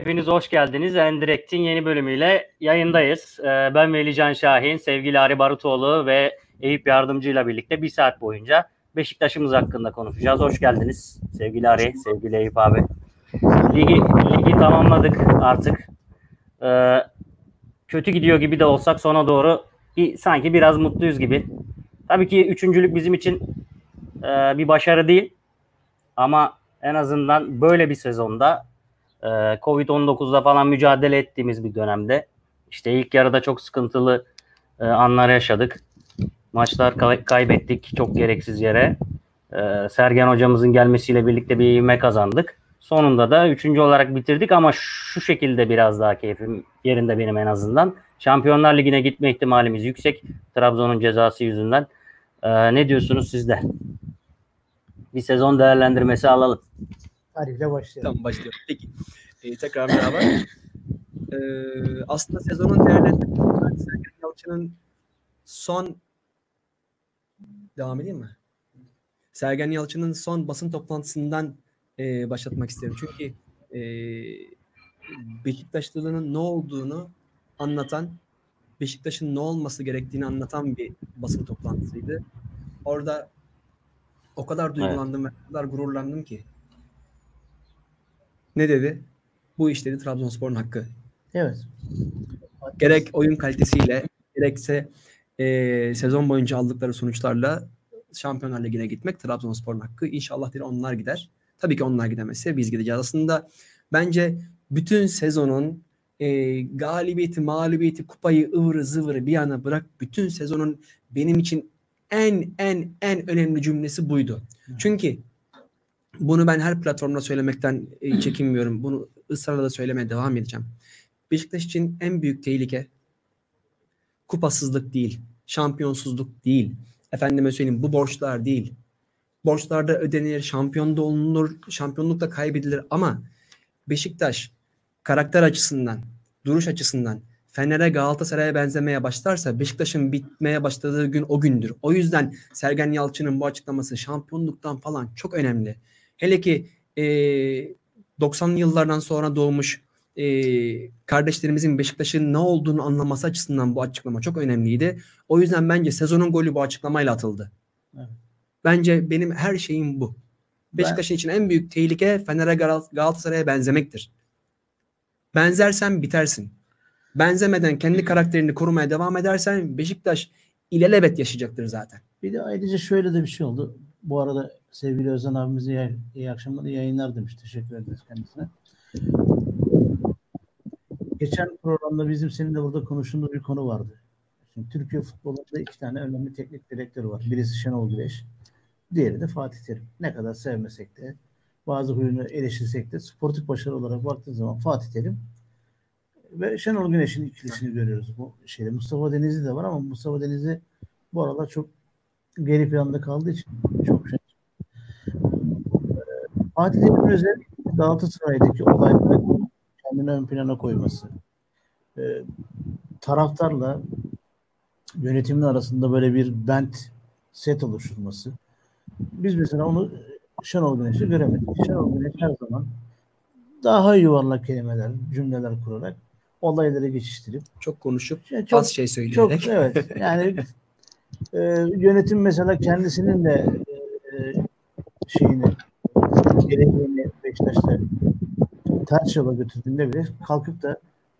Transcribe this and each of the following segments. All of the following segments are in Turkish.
Hepiniz hoş geldiniz. Endirekt'in yeni bölümüyle yayındayız. Ee, ben Velican Şahin, sevgili Ari Barutoğlu ve Eyüp Yardımcı ile birlikte bir saat boyunca Beşiktaş'ımız hakkında konuşacağız. Hoş geldiniz sevgili Ari, sevgili Eyüp abi. Ligi, ligi tamamladık artık. Ee, kötü gidiyor gibi de olsak sona doğru sanki biraz mutluyuz gibi. Tabii ki üçüncülük bizim için e, bir başarı değil. Ama en azından böyle bir sezonda e, Covid-19'da falan mücadele ettiğimiz bir dönemde işte ilk yarıda çok sıkıntılı e, anlar yaşadık. Maçlar kay- kaybettik çok gereksiz yere. E, Sergen hocamızın gelmesiyle birlikte bir ivme kazandık. Sonunda da üçüncü olarak bitirdik ama şu şekilde biraz daha keyfim yerinde benim en azından. Şampiyonlar Ligi'ne gitme ihtimalimiz yüksek. Trabzon'un cezası yüzünden. E, ne diyorsunuz siz de? Bir sezon değerlendirmesi alalım. Hadi ile başlayalım. Tamam başlayalım. Peki. Ee, tekrar merhaba. Ee, aslında sezonun değerlendirmesi Sergen Yalçın'ın son devam edeyim mi? Sergen Yalçın'ın son basın toplantısından e, başlatmak isterim. Çünkü e, Beşiktaşlılığının ne olduğunu anlatan, Beşiktaş'ın ne olması gerektiğini anlatan bir basın toplantısıydı. Orada o kadar duygulandım ve o kadar gururlandım ki. Ne dedi? Bu işleri Trabzonspor'un hakkı. Evet. Gerek oyun kalitesiyle gerekse e, sezon boyunca aldıkları sonuçlarla Şampiyonlar Ligi'ne gitmek Trabzonspor'un hakkı. İnşallah değil onlar gider. Tabii ki onlar gidemezse biz gideceğiz. Aslında bence bütün sezonun e, galibiyeti, mağlubiyeti, kupayı, ıvırı zıvırı bir yana bırak. Bütün sezonun benim için en en en önemli cümlesi buydu. Çünkü bunu ben her platformda söylemekten e, çekinmiyorum. Bunu ısrarla da söylemeye devam edeceğim. Beşiktaş için en büyük tehlike kupasızlık değil, şampiyonsuzluk değil. Efendime söyleyeyim bu borçlar değil. Borçlarda ödenir, şampiyonda olunur, şampiyonluk da kaybedilir ama Beşiktaş karakter açısından, duruş açısından Fener'e Galatasaray'a benzemeye başlarsa Beşiktaş'ın bitmeye başladığı gün o gündür. O yüzden Sergen Yalçın'ın bu açıklaması şampiyonluktan falan çok önemli. Hele ki e, 90'lı yıllardan sonra doğmuş e, kardeşlerimizin Beşiktaş'ın ne olduğunu anlaması açısından bu açıklama çok önemliydi. O yüzden bence sezonun golü bu açıklamayla atıldı. Evet. Bence benim her şeyim bu. Beşiktaş'ın için en büyük tehlike Fener'e Gal- Galatasaray'a benzemektir. Benzersen bitersin. Benzemeden kendi karakterini korumaya devam edersen Beşiktaş ilelebet yaşayacaktır zaten. Bir de ayrıca şöyle de bir şey oldu. Bu arada sevgili Özden abimize iyi, iyi akşamlar, iyi yayınlar demiş. Teşekkür ederiz kendisine. Geçen programda bizim seninle burada konuştuğumuz bir konu vardı. Şimdi Türkiye futbolunda iki tane önemli teknik direktörü var. Birisi Şenol Güneş, diğeri de Fatih Terim. Ne kadar sevmesek de, bazı huyunu eleştirsek de sportif başarı olarak baktığın zaman Fatih Terim ve Şenol Güneş'in ikilisini görüyoruz bu şeyde. Mustafa Denizli de var ama Mustafa Denizli bu aralar çok geri planda kaldığı için çok şey. Fatih Terim'in özellikle Galatasaray'daki olayları kendini ön plana koyması. Ee, taraftarla yönetimin arasında böyle bir bent set oluşturması. Biz mesela onu Şenol Güneş'te göremedik. Şenol Güneş her zaman daha yuvarlak kelimeler, cümleler kurarak olayları geçiştirip Çok konuşup Yani çok- az şey çok söyleyerek. evet yani e, yönetim mesela kendisinin de e, şeyini geleceğini Beşiktaş'ta ters yola götürdüğünde bile kalkıp da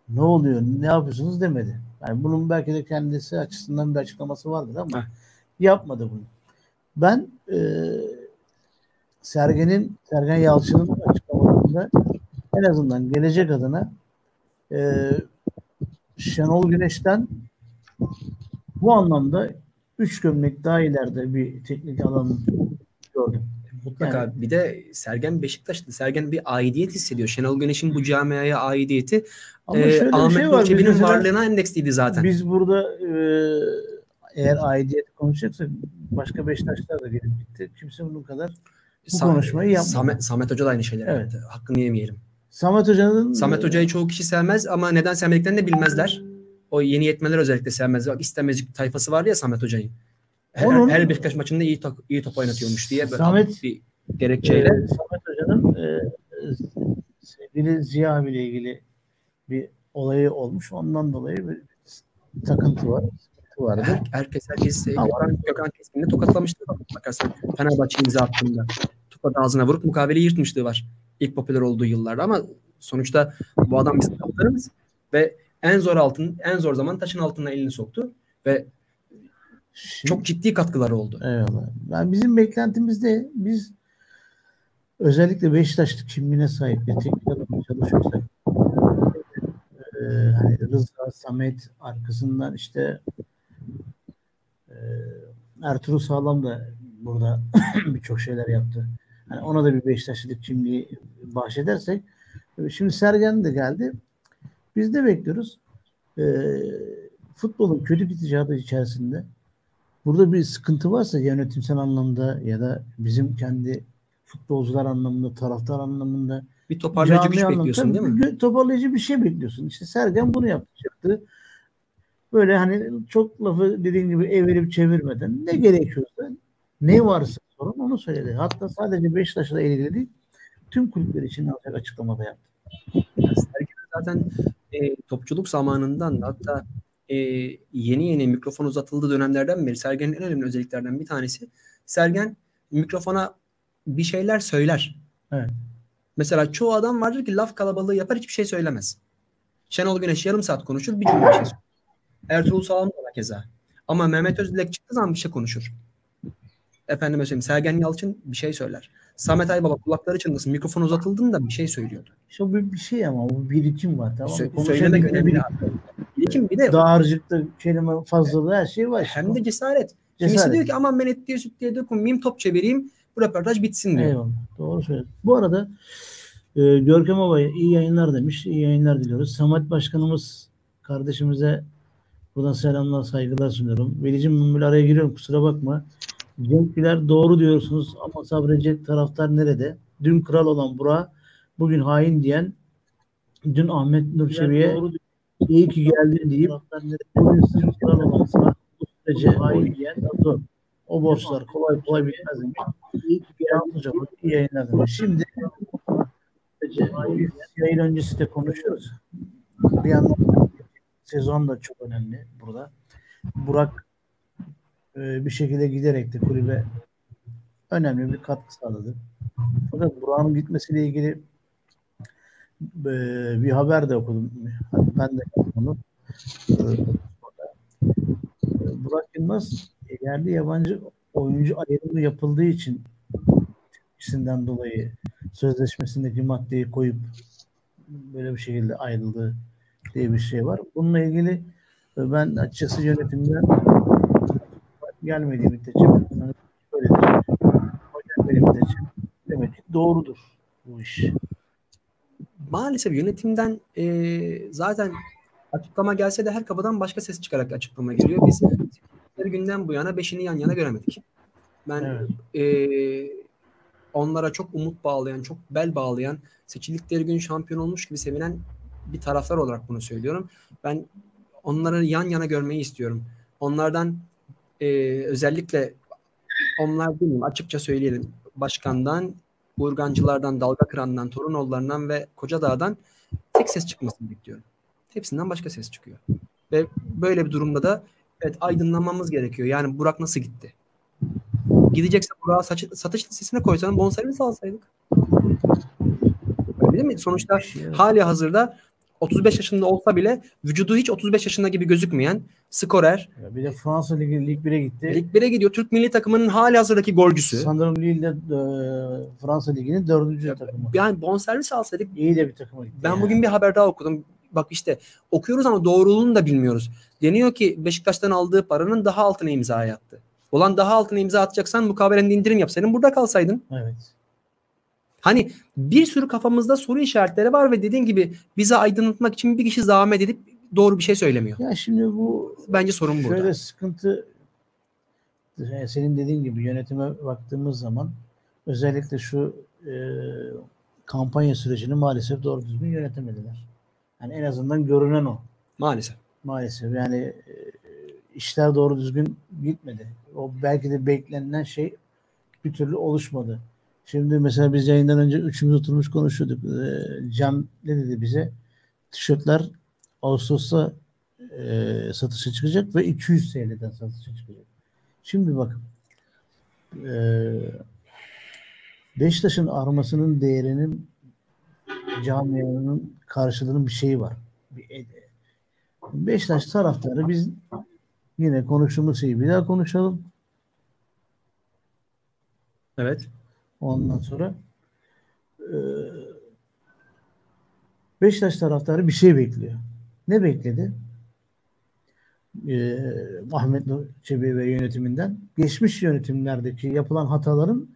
ne oluyor, ne yapıyorsunuz demedi. Yani bunun belki de kendisi açısından bir açıklaması vardır ama Heh. yapmadı bunu. Ben e, Sergen'in, Sergen Yalçın'ın açıklamalarında en azından gelecek adına e, Şenol Güneş'ten bu anlamda üç gömlek daha ileride bir teknik alanı gördüm. Mutlaka. Yani- Bir de Sergen Beşiktaş'ta. Sergen bir aidiyet hissediyor. Şenol Güneş'in bu camiaya aidiyeti Ama e, Ahmet şey var. Çebi'nin varlığına endeksliydi zaten. biz burada e, eğer aidiyet konuşacaksak başka Beşiktaşlar da gelip gitti. Kimse bunun kadar bu Sa- konuşmayı yapmadı. Samet, Samet Hoca da aynı şeyler Evet. yaptı. Hakkını yemeyelim. Samet Hoca'nın Samet Hoca'yı çoğu kişi sevmez ama neden sevmediklerini de bilmezler. O yeni yetmeler özellikle sevmez. Bak istemezlik tayfası var ya Samet Hoca'yı. Onun- her Beşiktaş maçında iyi top, iyi top oynatıyormuş diye Samet- bir e, gerekçeyle. Samet Hoca'nın e, sevgili Ziya abiyle ilgili bir olayı olmuş. Ondan dolayı bir takıntı var. Sıkıntı vardı. Her, herkes herkes Gökhan, Gökhan Keskin'le tokatlamıştı. Bakarsan Fenerbahçe imza attığında tokat ağzına vurup mukaveleyi yırtmışlığı var. İlk popüler olduğu yıllarda ama sonuçta bu adam bizim kaptanımız ve en zor altın en zor zaman taşın altına elini soktu ve çok ciddi katkıları oldu. Eyvallah. Yani bizim beklentimiz de biz özellikle Beşiktaşlı kimliğine sahip bir teknik adamla çalışıyorsak e, hani Rıza, Samet arkasından işte e, Ertuğrul Sağlam da burada birçok şeyler yaptı. Hani ona da bir Beşiktaşlılık kimliği bahşedersek şimdi Sergen de geldi. Biz de bekliyoruz. E, futbolun kötü gidişatı içerisinde burada bir sıkıntı varsa yönetimsel anlamda ya da bizim kendi futbolcular anlamında, taraftar anlamında Bir toparlayıcı cami güç anlamda bekliyorsun değil mi? bir toparlayıcı bir şey bekliyorsun. İşte Sergen bunu yapacaktı. Böyle hani çok lafı dediğin gibi evirip çevirmeden ne gerekiyorsa ne varsa sorun onu söyledi. Hatta sadece Beşiktaş'la ilgili değil tüm kulüpler için alacak açıklamada yaptı. Yani Sergen zaten e, topçuluk zamanından da hatta e, yeni yeni mikrofon uzatıldığı dönemlerden beri Sergen'in en önemli özelliklerden bir tanesi Sergen mikrofona bir şeyler söyler. Evet. Mesela çoğu adam vardır ki laf kalabalığı yapar hiçbir şey söylemez. Şenol Güneş yarım saat konuşur bir cümle bir şey söyler. Ertuğrul Sağlam da keza. Ama Mehmet Özdilek çıktığı zaman bir şey konuşur. Efendime söyleyeyim Sergen Yalçın bir şey söyler. Samet Aybaba kulakları çınlasın mikrofon uzatıldığında bir şey söylüyordu. İşte bir, bir şey ama o birikim var tamam mı? Sö- söylemek önemli. bir-. Birikim bir de Dağarcıkta kelime fazlalığı her şey var. hem de cesaret. Kimisi Cesaret. diyor ki aman ben et diye süt diye dokunmayayım top çevireyim bu röportaj bitsin diyor. Eyvallah. Doğru söylüyorsun. Bu arada e, Görkem Baba iyi yayınlar demiş. İyi yayınlar diliyoruz. Samet Başkanımız kardeşimize buradan selamlar, saygılar sunuyorum. Velicim ben araya giriyorum kusura bakma. Cenkliler doğru diyorsunuz ama sabredecek taraftar nerede? Dün kral olan Burak, bugün hain diyen dün Ahmet Nur Çebi'ye iyi ki geldin deyip bugün sizin kral olan Burak, bu sürece hain diyen Dur. O borçlar kolay kolay bitmez demiş. İyi ki geldin hocam. İyi yayınlar demiş. Şimdi yayın öncesi de konuşuyoruz. Bir yandan sezon da çok önemli burada. Burak e, bir şekilde giderek de kulübe önemli bir katkı sağladı. Fakat Burak'ın gitmesiyle ilgili e, bir haber de okudum. Hatta Ben de onu. E, Burak Yılmaz yerli yabancı oyuncu ayrımı yapıldığı için ikisinden dolayı sözleşmesindeki maddeyi koyup böyle bir şekilde ayrıldı diye bir şey var. Bununla ilgili ben açıkçası yönetimden gelmediği müddetçe yani böyledir. O gelmediği müddetçe demek ki doğrudur bu iş. Maalesef yönetimden e, zaten açıklama gelse de her kapıdan başka ses çıkarak açıklama geliyor. Biz bir günden bu yana beşini yan yana göremedik. Ben Evet. e, onlara çok umut bağlayan, çok bel bağlayan, seçildikleri gün şampiyon olmuş gibi sevinen bir taraftar olarak bunu söylüyorum. Ben onları yan yana görmeyi istiyorum. Onlardan e, özellikle onlar değil mi? Açıkça söyleyelim. Başkandan, Urgancılardan, Dalga Kıran'dan, Torunoğullarından ve Kocadağ'dan tek ses çıkmasını bekliyorum. Hepsinden başka ses çıkıyor. Ve böyle bir durumda da evet aydınlanmamız gerekiyor. Yani Burak nasıl gitti? Gidecekse Burak'ı satış listesine koysan bonservis alsaydık. Öyle değil mi? Sonuçta hali hazırda 35 yaşında olsa bile vücudu hiç 35 yaşında gibi gözükmeyen skorer. Ya Bir de Fransa Ligi Lig 1'e gitti. Lig 1'e gidiyor. Türk milli takımının hali hazırdaki golcüsü. Sanırım Lille'de e, Fransa Ligi'nin dördüncü takımı. Yani bonservis alsaydık İyi de bir takıma gitti. Ben yani. bugün bir haber daha okudum. Bak işte okuyoruz ama doğruluğunu da bilmiyoruz. Deniyor ki Beşiktaş'tan aldığı paranın daha altına imza attı. Olan daha altına imza atacaksan mukabelende indirim yapsaydın burada kalsaydın. Evet. Hani bir sürü kafamızda soru işaretleri var ve dediğin gibi bizi aydınlatmak için bir kişi zahmet edip doğru bir şey söylemiyor. Ya şimdi bu Bence sorun burada. şöyle sıkıntı senin dediğin gibi yönetime baktığımız zaman özellikle şu e, kampanya sürecini maalesef doğru düzgün yönetemediler. Yani en azından görünen o. Maalesef. Maalesef yani e, işler doğru düzgün gitmedi. O belki de beklenilen şey bir türlü oluşmadı. Şimdi mesela biz yayından önce üçümüz oturmuş konuşuyorduk. Ee, Cem ne dedi bize? Tişörtler Ağustos'ta e, satışa çıkacak ve 200 TL'den satışa çıkacak. Şimdi bakın e, Beşiktaş'ın armasının değerinin camianın karşılığının bir şeyi var. Bir, Beşiktaş taraftarı biz yine konuştuğumuz şeyi bir daha konuşalım. Evet. Ondan sonra e, Beşiktaş taraftarı bir şey bekliyor. Ne bekledi? E, Ahmet Nur Çebi ve yönetiminden geçmiş yönetimlerdeki yapılan hataların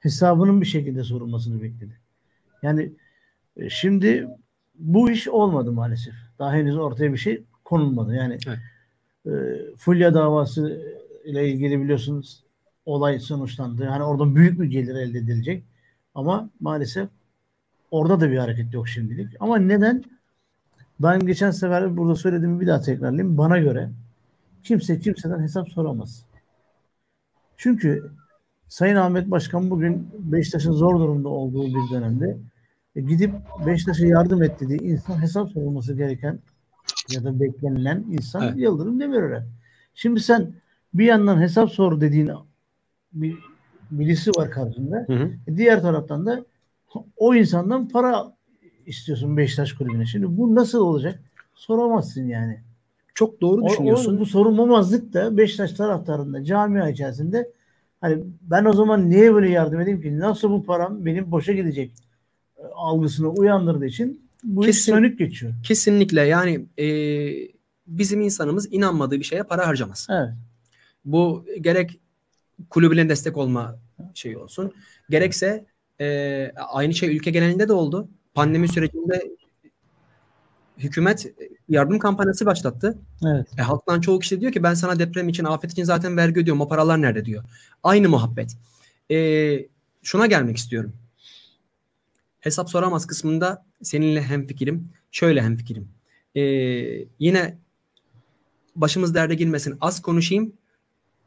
hesabının bir şekilde sorulmasını bekledi. Yani e, şimdi bu iş olmadı maalesef. Daha henüz ortaya bir şey konulmadı. Yani evet. e, Fulya davası ile ilgili biliyorsunuz olay sonuçlandı. Yani oradan büyük bir gelir elde edilecek. Ama maalesef orada da bir hareket yok şimdilik. Ama neden? Ben geçen sefer burada söylediğimi bir daha tekrarlayayım. Bana göre kimse kimseden hesap soramaz. Çünkü Sayın Ahmet Başkan bugün Beşiktaş'ın zor durumda olduğu bir dönemde e, gidip Beşiktaş'a yardım et dediği insan hesap sorulması gereken ya da beklenilen insan evet. Yıldırım Demirören. Şimdi sen bir yandan hesap sor dediğin bir birisi var karşında. Hı hı. E, diğer taraftan da o insandan para istiyorsun Beşiktaş kulübüne. Şimdi bu nasıl olacak? Soramazsın yani. Çok doğru düşünüyorsun. O, o, bu sorulmamazlık da Beşiktaş taraftarında camia içerisinde hani ben o zaman niye böyle yardım edeyim ki? Nasıl bu param benim boşa gidecek e, algısını uyandırdığı için bu Kesin, sönük geçiyor. Kesinlikle yani e, bizim insanımız inanmadığı bir şeye para harcamaz. Evet. Bu gerek kulübüne destek olma şeyi olsun. Gerekse e, aynı şey ülke genelinde de oldu. Pandemi sürecinde hükümet yardım kampanyası başlattı. Evet. E, halktan çoğu kişi diyor ki ben sana deprem için, afet için zaten vergi ödüyorum. O paralar nerede diyor. Aynı muhabbet. E, şuna gelmek istiyorum. Hesap soramaz kısmında seninle hemfikirim. Şöyle hemfikirim. E, yine başımız derde girmesin. Az konuşayım.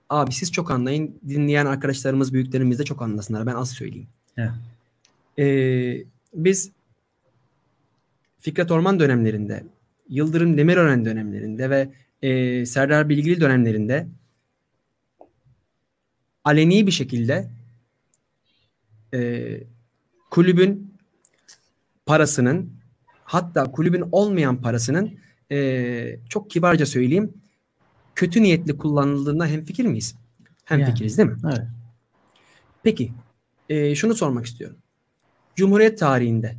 Abi siz çok anlayın. Dinleyen arkadaşlarımız, büyüklerimiz de çok anlasınlar. Ben az söyleyeyim. Evet. Ee, biz Fikret Orman dönemlerinde, Yıldırım Demirören dönemlerinde ve e, Serdar Bilgili dönemlerinde aleni bir şekilde e, kulübün parasının hatta kulübün olmayan parasının e, çok kibarca söyleyeyim kötü niyetli kullanıldığında hem fikir miyiz? Hem yani, fikiriz değil mi? Evet. Peki e, şunu sormak istiyorum. Cumhuriyet tarihinde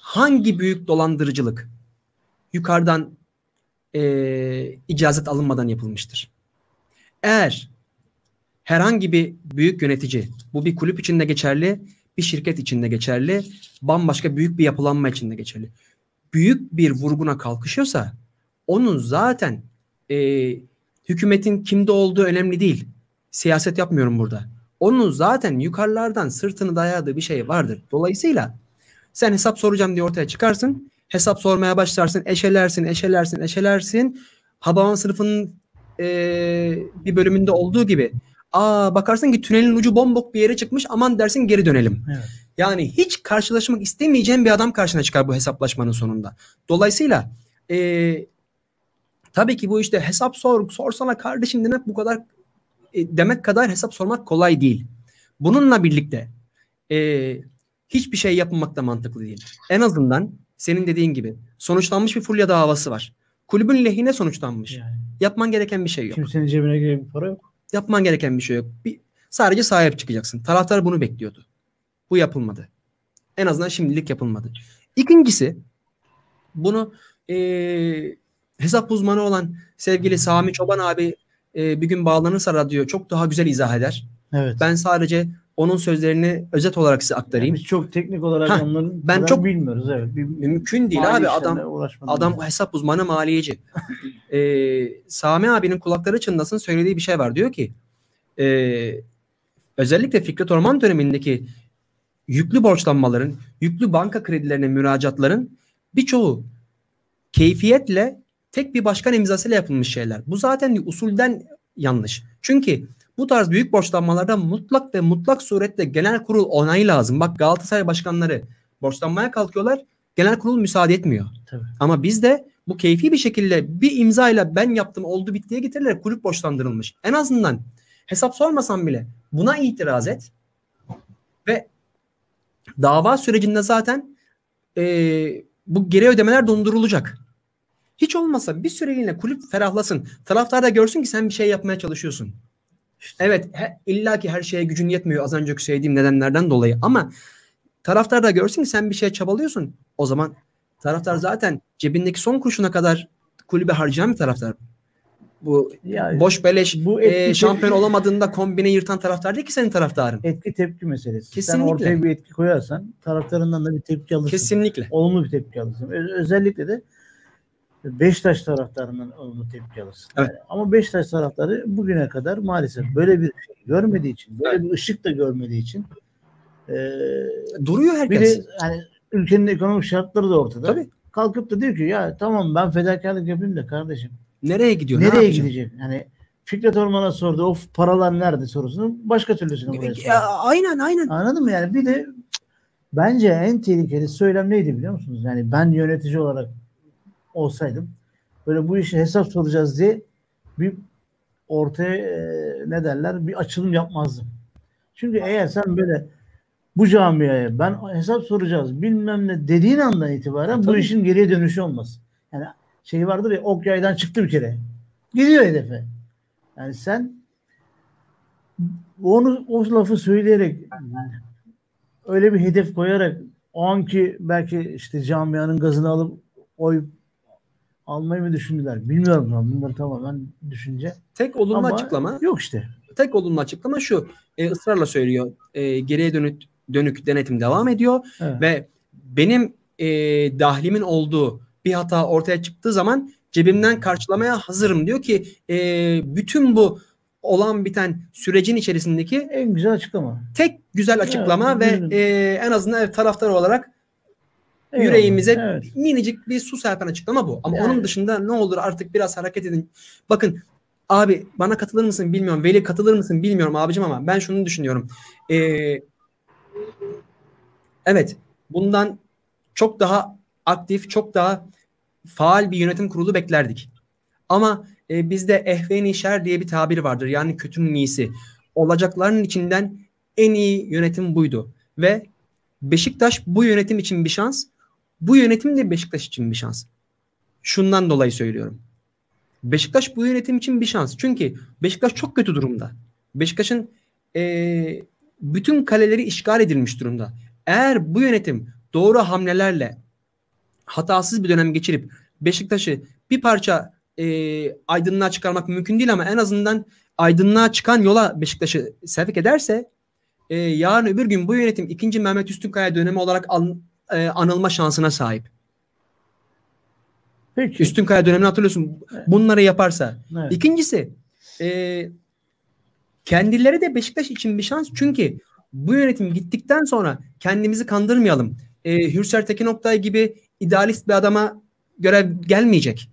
hangi büyük dolandırıcılık yukarıdan e, icazet alınmadan yapılmıştır? Eğer herhangi bir büyük yönetici, bu bir kulüp içinde geçerli, bir şirket içinde geçerli, bambaşka büyük bir yapılanma içinde geçerli. Büyük bir vurguna kalkışıyorsa onun zaten e, hükümetin kimde olduğu önemli değil. Siyaset yapmıyorum burada. Onun zaten yukarılardan sırtını dayadığı bir şey vardır. Dolayısıyla sen hesap soracağım diye ortaya çıkarsın. Hesap sormaya başlarsın. Eşelersin, eşelersin, eşelersin. Hababam sınıfının e, bir bölümünde olduğu gibi. Aa bakarsın ki tünelin ucu bombok bir yere çıkmış. Aman dersin geri dönelim. Evet. Yani hiç karşılaşmak istemeyeceğin bir adam karşına çıkar bu hesaplaşmanın sonunda. Dolayısıyla e, tabii ki bu işte hesap sor, sorsana kardeşim demek bu kadar e, demek kadar hesap sormak kolay değil. Bununla birlikte e, hiçbir şey yapmamak da mantıklı değil. En azından senin dediğin gibi sonuçlanmış bir Fulya davası var. Kulübün lehine sonuçlanmış. Yani. Yapman gereken bir şey yok. Kimsenin cebine giren bir para yok. Yapman gereken bir şey yok. Bir, sadece sahip çıkacaksın. Taraftar bunu bekliyordu. Bu yapılmadı. En azından şimdilik yapılmadı. İkincisi bunu e, hesap uzmanı olan sevgili Sami Çoban abi e, bir gün bağlanırsa radyo çok daha güzel izah eder. Evet. Ben sadece onun sözlerini özet olarak size aktarayım. Yani biz çok teknik olarak Heh, onların ben çok bilmiyoruz evet. Bir, mümkün değil abi adam adam hesap uzmanı maliyeci. ee, Sami abinin kulakları çınlasın söylediği bir şey var. Diyor ki e, özellikle Fikret Orman dönemindeki yüklü borçlanmaların, yüklü banka kredilerine müracaatların birçoğu keyfiyetle tek bir başkan imzasıyla yapılmış şeyler. Bu zaten usulden yanlış. Çünkü bu tarz büyük borçlanmalarda mutlak ve mutlak surette genel kurul onayı lazım. Bak Galatasaray başkanları borçlanmaya kalkıyorlar. Genel kurul müsaade etmiyor. Tabii. Ama bizde bu keyfi bir şekilde bir imzayla ben yaptım oldu bittiye getirilerek kulüp borçlandırılmış. En azından hesap sormasan bile buna itiraz et ve dava sürecinde zaten e, bu geri ödemeler dondurulacak. Hiç olmazsa bir süreliğine kulüp ferahlasın. Taraftar da görsün ki sen bir şey yapmaya çalışıyorsun. Evet he, illa ki her şeye gücün yetmiyor az önce söylediğim nedenlerden dolayı ama taraftar da görsün ki sen bir şeye çabalıyorsun. O zaman taraftar zaten cebindeki son kurşuna kadar kulübe harcayan bir taraftar. Bu Ya, boş beleş bu e, etki- şampiyon olamadığında kombine yırtan taraftar değil ki senin taraftarın. etki tepki meselesi. Sen Kesinlikle. ortaya bir etki koyarsan taraftarından da bir tepki alırsın. Kesinlikle. Olumlu bir tepki alırsın. Ö- özellikle de Beşiktaş taraftarından olumlu tepki alırsın. Evet. Yani ama Beşiktaş taraftarı bugüne kadar maalesef böyle bir şey görmediği için, böyle bir ışık da görmediği için eee Duruyor bir herkes. de hani ülkenin ekonomik şartları da ortada. Tabii. Kalkıp da diyor ki ya tamam ben fedakarlık yapayım da kardeşim Nereye gidiyor? ne nereye yapacak? gidecek? Yani Fikret Orman'a sordu o paralar nerede sorusunu başka türlüsünü buraya sordu. Aynen aynen. Anladın mı yani? Bir de bence en tehlikeli söylem neydi biliyor musunuz? Yani ben yönetici olarak olsaydım böyle bu işi hesap soracağız diye bir ortaya e, ne derler bir açılım yapmazdım. Çünkü eğer sen böyle bu camiaya ben hesap soracağız bilmem ne dediğin andan itibaren bu Tabii. işin geriye dönüşü olmaz. Yani şey vardır ya ok yaydan çıktı bir kere. Gidiyor hedefe. Yani sen onu o lafı söyleyerek öyle bir hedef koyarak o anki belki işte camianın gazını alıp oy almayı mı düşündüler? Bilmiyorum ben. Bunlar tamamen düşünce. Tek olumlu Ama açıklama yok işte. tek olumlu açıklama şu. E, ısrarla söylüyor. E, geriye dönük dönük denetim devam ediyor Evet. ve benim e, dahlimin olduğu bir hata ortaya çıktığı zaman cebimden karşılamaya hazırım diyor ki e, bütün bu olan biten sürecin içerisindeki En güzel açıklama. tek güzel açıklama Evet, ve e, en azından taraftar olarak Eyvallah. yüreğimize Evet. minicik bir su serpen açıklama bu. Ama Yani- onun dışında ne olur artık biraz hareket edin. Bakın abi bana katılır mısın bilmiyorum. Veli katılır mısın bilmiyorum abicim ama ben şunu düşünüyorum. Ee, evet bundan çok daha aktif, çok daha faal bir yönetim kurulu beklerdik. Ama e, bizde ehveni şer diye bir tabir vardır. Yani kötünün iyisi. Olacakların içinden en iyi yönetim buydu. Ve Beşiktaş bu yönetim için bir şans. Bu yönetim de Beşiktaş için bir şans. Şundan dolayı söylüyorum. Beşiktaş bu yönetim için bir şans. Çünkü Beşiktaş çok kötü durumda. Beşiktaş'ın eee, bütün kaleleri işgal edilmiş durumda. Eğer bu yönetim doğru hamlelerle hatasız bir dönem geçirip Beşiktaş'ı bir parça eee, aydınlığa çıkarmak mümkün değil ama en azından aydınlığa çıkan yola Beşiktaş'ı sevk ederse e, yarın öbür gün bu yönetim ikinci Mehmet Üstünkaya dönemi olarak an- e, anılma şansına sahip. Peki. Üstünkaya dönemini hatırlıyorsun. Bunları yaparsa. Evet. İkincisi e, kendileri de Beşiktaş için bir şans. Çünkü bu yönetim gittikten sonra kendimizi kandırmayalım. E, Hürser Tekin Oktay gibi idealist bir adama görev gelmeyecek.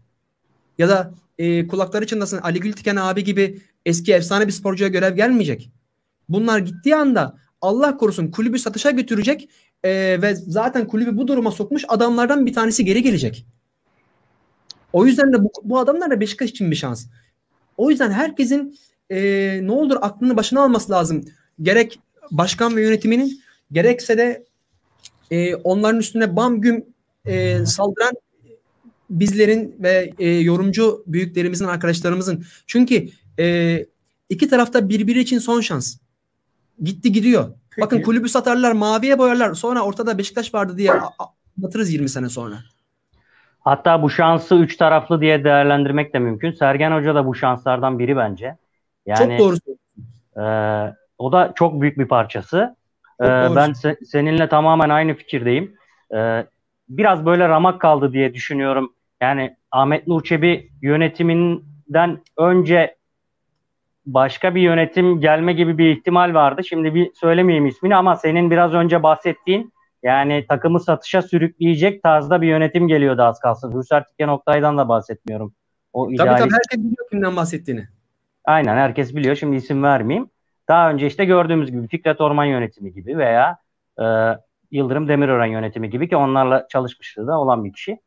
Ya da e, kulakları çınlasın Ali Gültiken abi gibi eski efsane bir sporcuya görev gelmeyecek. Bunlar gittiği anda Allah korusun kulübü satışa götürecek e, ve zaten kulübü bu duruma sokmuş adamlardan bir tanesi geri gelecek. O yüzden de bu, bu adamlar da Beşiktaş için bir şans. O yüzden herkesin e, ne olur aklını başına alması lazım. Gerek başkan ve yönetiminin gerekse de e, onların üstüne bam güm e, saldıran bizlerin ve e, yorumcu büyüklerimizin, arkadaşlarımızın. Çünkü e, iki tarafta birbiri için son şans. Gitti gidiyor. Peki. Bakın kulübü satarlar, maviye boyarlar. Sonra ortada Beşiktaş vardı diye anlatırız 20 sene sonra. Hatta bu şansı üç taraflı diye değerlendirmek de mümkün. Sergen Hoca da bu şanslardan biri bence. Yani Çok doğru. e, o da çok büyük bir parçası. E, doğru. ben se- seninle tamamen aynı fikirdeyim. E, biraz böyle ramak kaldı diye düşünüyorum. Yani Ahmet Nur Çebi yönetiminden önce başka bir yönetim gelme gibi bir ihtimal vardı. Şimdi bir söylemeyeyim ismini ama senin biraz önce bahsettiğin yani takımı satışa sürükleyecek tarzda bir yönetim geliyordu az kalsın. Hüsar Tiken Oktay'dan da bahsetmiyorum. O Tabii idealist tabii herkes biliyor kimden bahsettiğini. Aynen herkes biliyor. Şimdi isim vermeyeyim. Daha önce işte gördüğümüz gibi Fikret Orman yönetimi gibi veya e, Yıldırım Demirören yönetimi gibi ki onlarla çalışmıştı da olan bir kişi.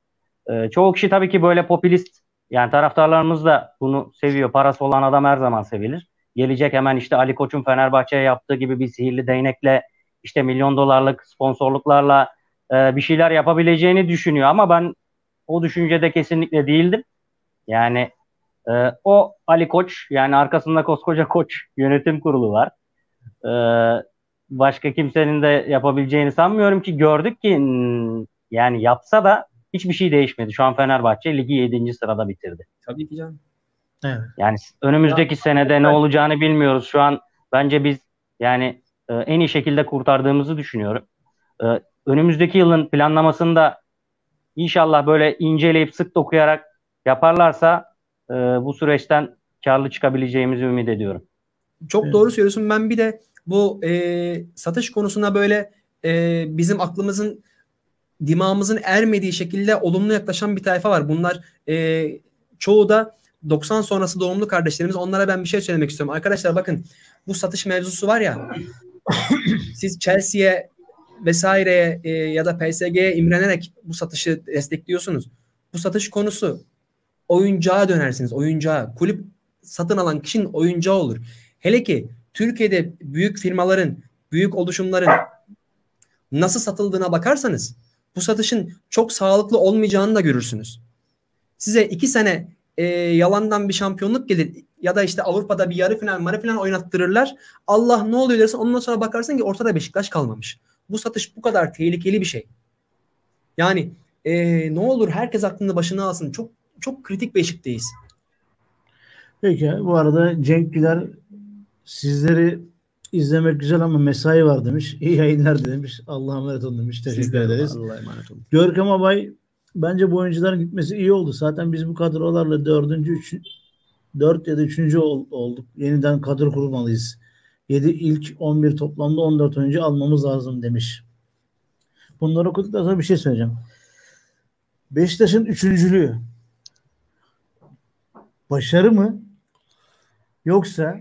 E, çoğu kişi tabii ki böyle popülist yani taraftarlarımız da bunu seviyor. Parası olan adam her zaman sevilir. Gelecek hemen işte Ali Koç'un Fenerbahçe'ye yaptığı gibi bir sihirli değnekle işte milyon dolarlık sponsorluklarla e, bir şeyler yapabileceğini düşünüyor ama ben o düşüncede kesinlikle değildim. Yani e, o Ali Koç yani arkasında koskoca Koç yönetim kurulu var. E, başka kimsenin de yapabileceğini sanmıyorum ki gördük ki yani yapsa da hiçbir şey değişmedi. Şu an Fenerbahçe ligi 7. sırada bitirdi. Tabii ki canım. Evet. Yani önümüzdeki senede ne olacağını bilmiyoruz. Şu an bence biz yani e, en iyi şekilde kurtardığımızı düşünüyorum. E, önümüzdeki yılın planlamasında inşallah böyle inceleyip sık dokuyarak yaparlarsa e, bu süreçten karlı çıkabileceğimizi ümit ediyorum. Çok Evet. doğru söylüyorsun. Ben bir de bu e, satış konusuna böyle e, bizim aklımızın dimağımızın ermediği şekilde olumlu yaklaşan bir tayfa var. Bunlar e, çoğu da 90 sonrası doğumlu kardeşlerimiz. Onlara ben bir şey söylemek istiyorum. Arkadaşlar bakın bu satış mevzusu var ya siz Chelsea'ye vesaireye e, ya da PSG'ye imrenerek bu satışı destekliyorsunuz. Bu satış konusu oyuncağa dönersiniz. Oyuncağa. Kulüp satın alan kişinin oyuncağı olur. Hele ki Türkiye'de büyük firmaların, büyük oluşumların nasıl satıldığına bakarsanız bu satışın çok sağlıklı olmayacağını da görürsünüz. Size iki sene e, yalandan bir şampiyonluk gelir ya da işte Avrupa'da bir yarı final, marı final oynattırırlar. Allah ne oluyor dersin ondan sonra bakarsın ki ortada Beşiktaş kalmamış. Bu satış bu kadar tehlikeli bir şey. Yani e, ne olur herkes aklını başına alsın. Çok çok kritik bir eşikteyiz. Peki bu arada Cenk Güler sizleri izlemek güzel ama mesai var demiş. İyi yayınlar demiş. Allah'a emanet olun demiş. Teşekkür Sizlere ederiz. Allah'a emanet olun. Görkem Abay bence bu oyuncuların gitmesi iyi oldu. Zaten biz bu kadrolarla dördüncü, üç, dört ya da üçüncü ol- olduk. Yeniden kadro kurmalıyız. 7 ilk 11 toplamda 14 oyuncu almamız lazım demiş. Bunları okuduktan sonra bir şey söyleyeceğim. Beşiktaş'ın üçüncülüğü başarı mı? Yoksa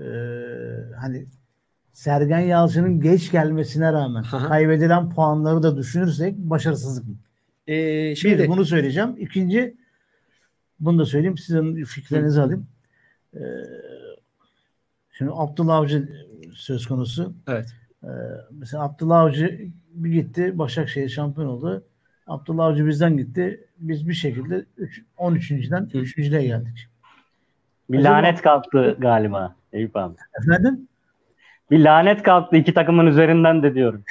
eee, hani Sergen Yalçın'ın geç gelmesine rağmen Aha. kaybedilen puanları da düşünürsek başarısızlık mı? E, Bir şimdi bunu söyleyeceğim. İkinci bunu da söyleyeyim. Sizin fikirlerinizi alayım. Eee, şimdi Abdullah Avcı söz konusu. evet. Ee, mesela Abdullah Avcı bir gitti Başakşehir şampiyon oldu. Abdullah Avcı bizden gitti. Biz bir şekilde üç- 13.den Hı. 3.liğe geldik. Bir Acaba- lanet kalktı galiba Eyüp abi. Efendim? Bir lanet kalktı iki takımın üzerinden de diyorum.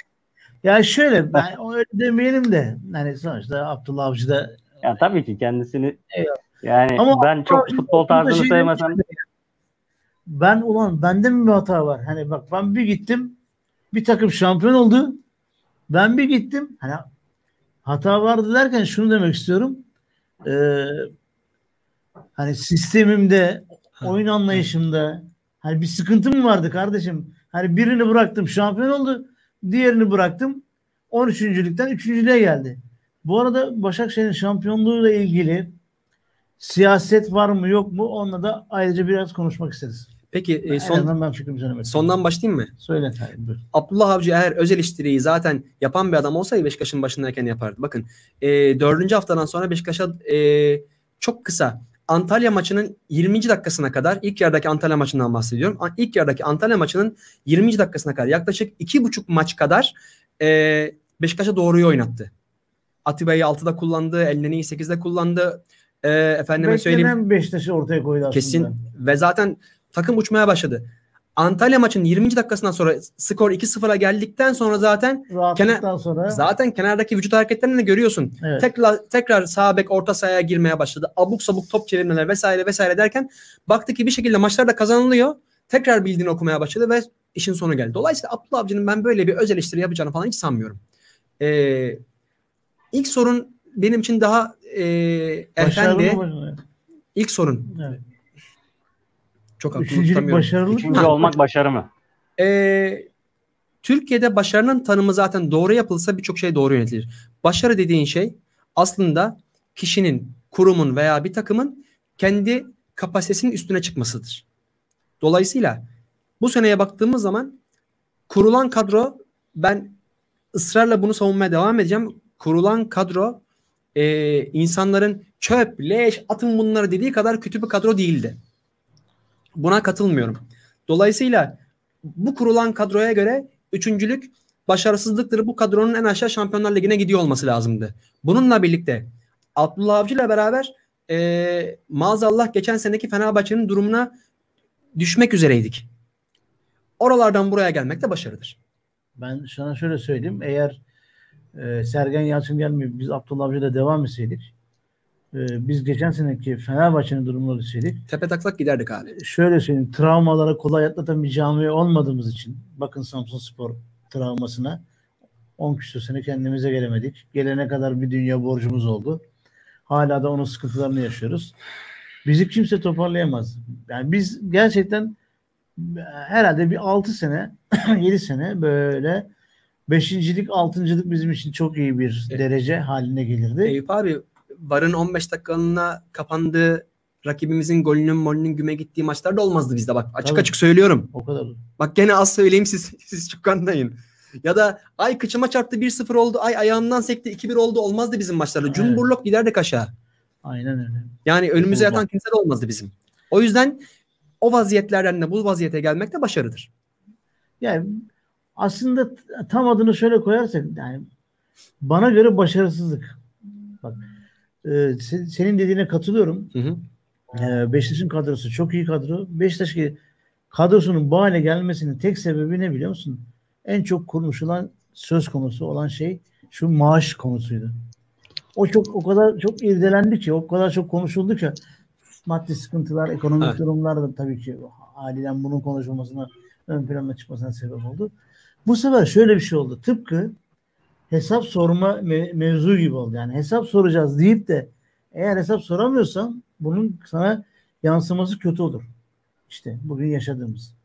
Ya şöyle ben öyle demeyelim de hani sonuçta Abdullah Avcı da Ya tabii ki kendisini Eyvallah. yani Ama ben çok Avcı futbol tarzını sevmesem ben ulan bende mi bir hata var? Hani bak ben bir gittim bir takım şampiyon oldu. Ben bir gittim hani hata vardı derken şunu demek istiyorum. Ee, hani sistemimde, oyun anlayışımda hani bir sıkıntı mı vardı kardeşim? Hani birini bıraktım şampiyon oldu. Diğerini bıraktım 13.lükten 3.lüğe geldi. Bu arada Başakşehir'in şampiyonluğuyla ilgili siyaset var mı yok mu onunla da ayrıca biraz konuşmak isteriz. Peki e, son ben fikrimi söylemek sondan başlayayım mı? Söyle buyur. Abdullah Avcı eğer öz eleştiriyi zaten yapan bir adam olsaydı Beşiktaş'ın başındayken yapardı. Bakın e, dördüncü haftadan sonra Beşiktaş'a e, çok kısa Antalya maçının 20. dakikasına kadar ilk yarıdaki Antalya maçından bahsediyorum. İlk yarıdaki Antalya maçının 20. dakikasına kadar yaklaşık iki buçuk maç kadar e, Beşiktaş'a doğruyu oynattı. Atiba'yı 6'da kullandı, Elneni'yi 8'de kullandı. E, efendime söyleyeyim. Beklenen Beşiktaş'ı ortaya koydu aslında. Kesin ve zaten takım uçmaya başladı. Antalya maçının 20. dakikasından sonra skor 2-0'a geldikten sonra zaten Rahatlıktan sonra zaten kenardaki vücut hareketlerini de görüyorsun. evet. Tekrar tekrar sağ bek orta sahaya girmeye başladı. Abuk sabuk top çevirmeler vesaire vesaire derken baktı ki bir şekilde maçlar da kazanılıyor. Tekrar bildiğini okumaya başladı ve işin sonu geldi. Dolayısıyla Abdullah Avcı'nın ben böyle bir öz eleştiri yapacağını falan hiç sanmıyorum. Ee, ilk sorun benim için daha e, Başarılı efendi. mı? İlk sorun. Evet. Çok aklımı tutamıyorum. başarılı üçüncü olmak başarı mı? Ee, Türkiye'de başarının tanımı zaten doğru yapılsa birçok şey doğru yönetilir. Başarı dediğin şey aslında kişinin, kurumun veya bir takımın kendi kapasitesinin üstüne çıkmasıdır. Dolayısıyla bu seneye baktığımız zaman kurulan kadro ben ısrarla bunu savunmaya devam edeceğim. Kurulan kadro e, insanların çöp, leş, atın bunları dediği kadar kötü bir kadro değildi. Buna katılmıyorum. Dolayısıyla bu kurulan kadroya göre üçüncülük başarısızlıktır. Bu kadronun en aşağı Şampiyonlar Ligi'ne gidiyor olması lazımdı. Bununla birlikte Abdullah Avcı ile beraber e, maazallah geçen seneki Fenerbahçe'nin durumuna düşmek üzereydik. Oralardan buraya gelmek de başarıdır. Ben sana şöyle söyleyeyim. Eğer e, Sergen Yalçın gelmeyip biz Abdullah Avcı'da devam etseydik e, biz geçen seneki Fenerbahçe'nin durumuna düşseydik Tepe taklak giderdik abi. şöyle söyleyeyim travmalara kolay atlatan bir camia olmadığımız için bakın Samsun Spor travmasına 10 küsur sene kendimize gelemedik. Gelene kadar bir dünya borcumuz oldu. Hala da onun sıkıntılarını yaşıyoruz. Bizi kimse toparlayamaz. Yani biz gerçekten herhalde bir 6 sene 7 sene böyle beşincilik altıncılık bizim için çok iyi bir Evet. derece haline gelirdi. Eyüp abi varın 15 dakikalığına kapandığı rakibimizin golünün molünün güme gittiği maçlar da olmazdı bizde bak açık Tabii. açık söylüyorum. O kadar. Bak gene az söyleyeyim siz siz çok anlayın. Ya da ay kıçıma çarptı 1-0 oldu. Ay ayağımdan sekti 2-1 oldu. Olmazdı bizim maçlarda. Evet. Cumburlok giderdik aşağı. Aynen öyle. Yani önümüze yatan kimse de olmazdı bizim. O yüzden o vaziyetlerden de bu vaziyete gelmek de başarıdır. Yani aslında tam adını şöyle koyarsak yani bana göre başarısızlık. Bak e, se- senin dediğine katılıyorum. Hı hı. E, Beşiktaş'ın kadrosu çok iyi kadro. Beşiktaş ki kadrosunun bu hale gelmesinin tek sebebi ne biliyor musun? En çok konuşulan söz konusu olan şey şu maaş konusuydu. O çok o kadar çok irdelendi ki, o kadar çok konuşuldu ki maddi sıkıntılar, ekonomik Evet. durumlar da tabii ki haliyle bunun konuşulmasına ön plana çıkmasına sebep oldu. Bu sefer şöyle bir şey oldu. Tıpkı hesap sorma me- mevzu gibi oldu. Yani hesap soracağız deyip de eğer hesap soramıyorsan bunun sana yansıması kötü olur. İşte bugün yaşadığımız.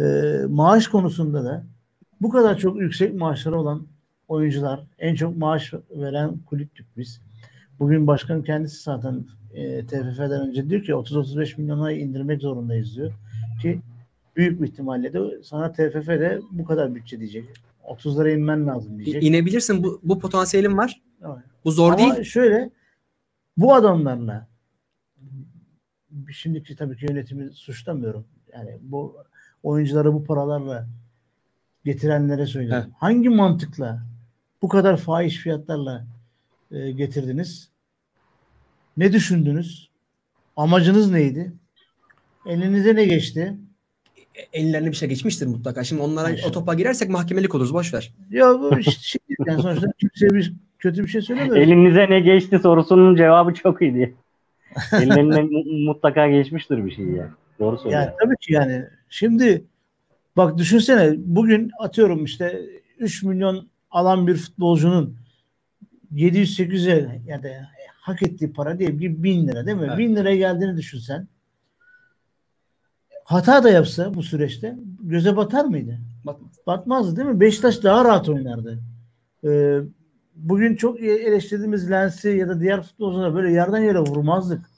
Ee, maaş konusunda da bu kadar çok yüksek maaşları olan oyuncular, en çok maaş veren kulüptük biz. Bugün başkan kendisi zaten e, TFF'den önce diyor ki 30-35 milyona indirmek zorundayız diyor. Ki büyük bir ihtimalle de sana TFF de bu kadar bütçe diyecek. 30'lara inmen lazım diyecek. İnebilirsin. Bu, bu potansiyelin var. Evet. Bu zor Ama değil. şöyle bu adamlarla şimdiki tabii ki yönetimi suçlamıyorum. Yani bu oyuncuları bu paralarla getirenlere söylüyorum. Evet. Hangi mantıkla bu kadar fahiş fiyatlarla e, getirdiniz? Ne düşündünüz? Amacınız neydi? Elinize ne geçti? E, Ellerine bir şey geçmiştir mutlaka. Şimdi onlara o topa girersek mahkemelik oluruz. Boş ver. Ya bu şey, yani sonuçta kimseye bir kötü bir şey söylemiyorum. Elinize ne geçti sorusunun cevabı çok iyiydi. Ellerine mu- mutlaka geçmiştir bir şey ya. Doğru söylüyor. Yani tabii ki yani. Şimdi bak düşünsene bugün atıyorum işte 3 milyon alan bir futbolcunun 700-800'e yani hak ettiği para diyelim ki 1000 lira değil mi? Evet. 1000 liraya geldiğini düşünsen hata da yapsa bu süreçte göze batar mıydı? Bakma. Batmazdı değil mi? Beşiktaş daha rahat oynardı. Ee, bugün çok eleştirdiğimiz Lens'i ya da diğer futbolculara böyle yerden yere vurmazdık.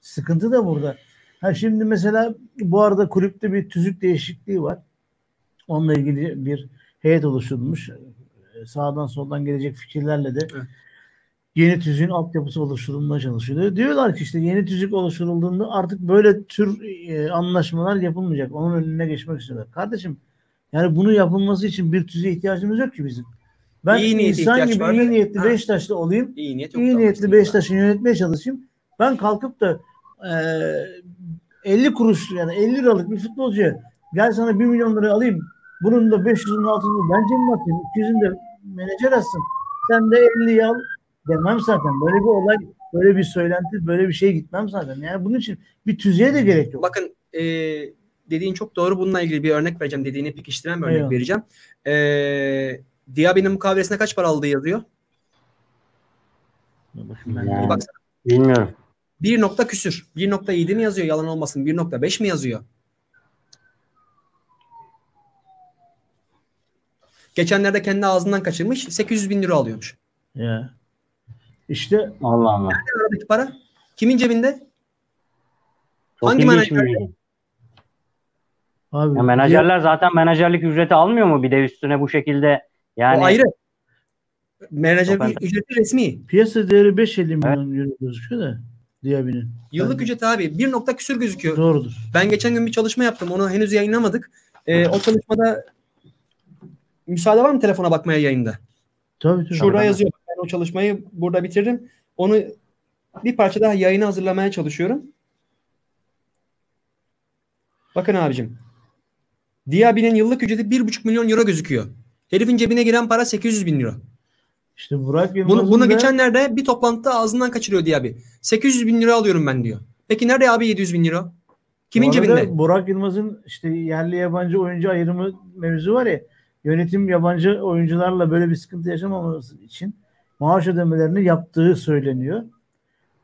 Sıkıntı da burada. Ha şimdi mesela bu arada kulüpte bir tüzük değişikliği var. Onunla ilgili bir heyet oluşturulmuş. Ee, Sağdan soldan gelecek fikirlerle de Evet. Yeni tüzüğün altyapısı oluşturulmaya çalışılıyor. Diyorlar ki işte yeni tüzük oluşturulduğunda artık böyle tür e, anlaşmalar yapılmayacak. Onun önüne geçmek istiyorlar. Kardeşim yani bunu yapılması için bir tüzüğe ihtiyacımız yok ki bizim. Ben İyi insan gibi var. iyi niyetli Ha. Beşiktaşlı olayım. İyi niyet. İyi niyetli. Beşiktaş'ı yönetmeye çalışayım. Ben kalkıp da e, 50 kuruş yani 50 liralık bir futbolcuya gel sana 1 milyon lira alayım. Bunun da 500'ün altını bence mi atayım? 200'ün de menajer atsın. Sen de 50'yi al demem zaten. Böyle bir olay, böyle bir söylenti, böyle bir şey gitmem zaten. Yani bunun için bir tüzüğe de gerek yok. Bakın e, dediğin çok doğru. Bununla ilgili bir örnek vereceğim. Dediğini pekiştiren bir örnek Eyvallah. vereceğim. E, Diaby'nin mukavelesine kaç para aldığı yazıyor. Yani. Bak Bilmiyorum. 1 nokta küsür. 1.7 mi yazıyor yalan olmasın? 1.5 mi yazıyor? Geçenlerde kendi ağzından kaçırmış. 800 bin euro alıyormuş. ya. İşte Allah Allah. Aradaki para kimin cebinde? Çok Hangi menajer? Abi, Ya menajerler zaten menajerlik ücreti almıyor mu bir de üstüne bu şekilde yani o ayrı. Menajer ücreti resmi. piyasa değeri 5.50 milyon euro gözüküyor da Diaby'nin. Yıllık ücret abi 1 nokta küsür gözüküyor. Doğrudur. Ben geçen gün bir çalışma yaptım. Onu henüz yayınlamadık. Ee, o çalışmada müsaade var mı telefona bakmaya yayında? Tabii tabii. Şurada Tabii. yazıyor. O çalışmayı burada bitiririm. Onu bir parça daha yayına hazırlamaya çalışıyorum. Bakın abicim. Diaby'nin yıllık ücreti 1,5 milyon euro gözüküyor. Herifin cebine giren para 800 bin euro. İşte Burak Yılmaz'ın Bunu, bunu da- geçenlerde bir toplantıda ağzından kaçırıyor Diaby. 800 bin lira alıyorum ben diyor. Peki nerede abi 700 bin lira? Kimin cebinde? Burak Yılmaz'ın işte yerli yabancı oyuncu ayrımı mevzu var ya yönetim yabancı oyuncularla böyle bir sıkıntı yaşamaması için maaş ödemelerini yaptığı söyleniyor.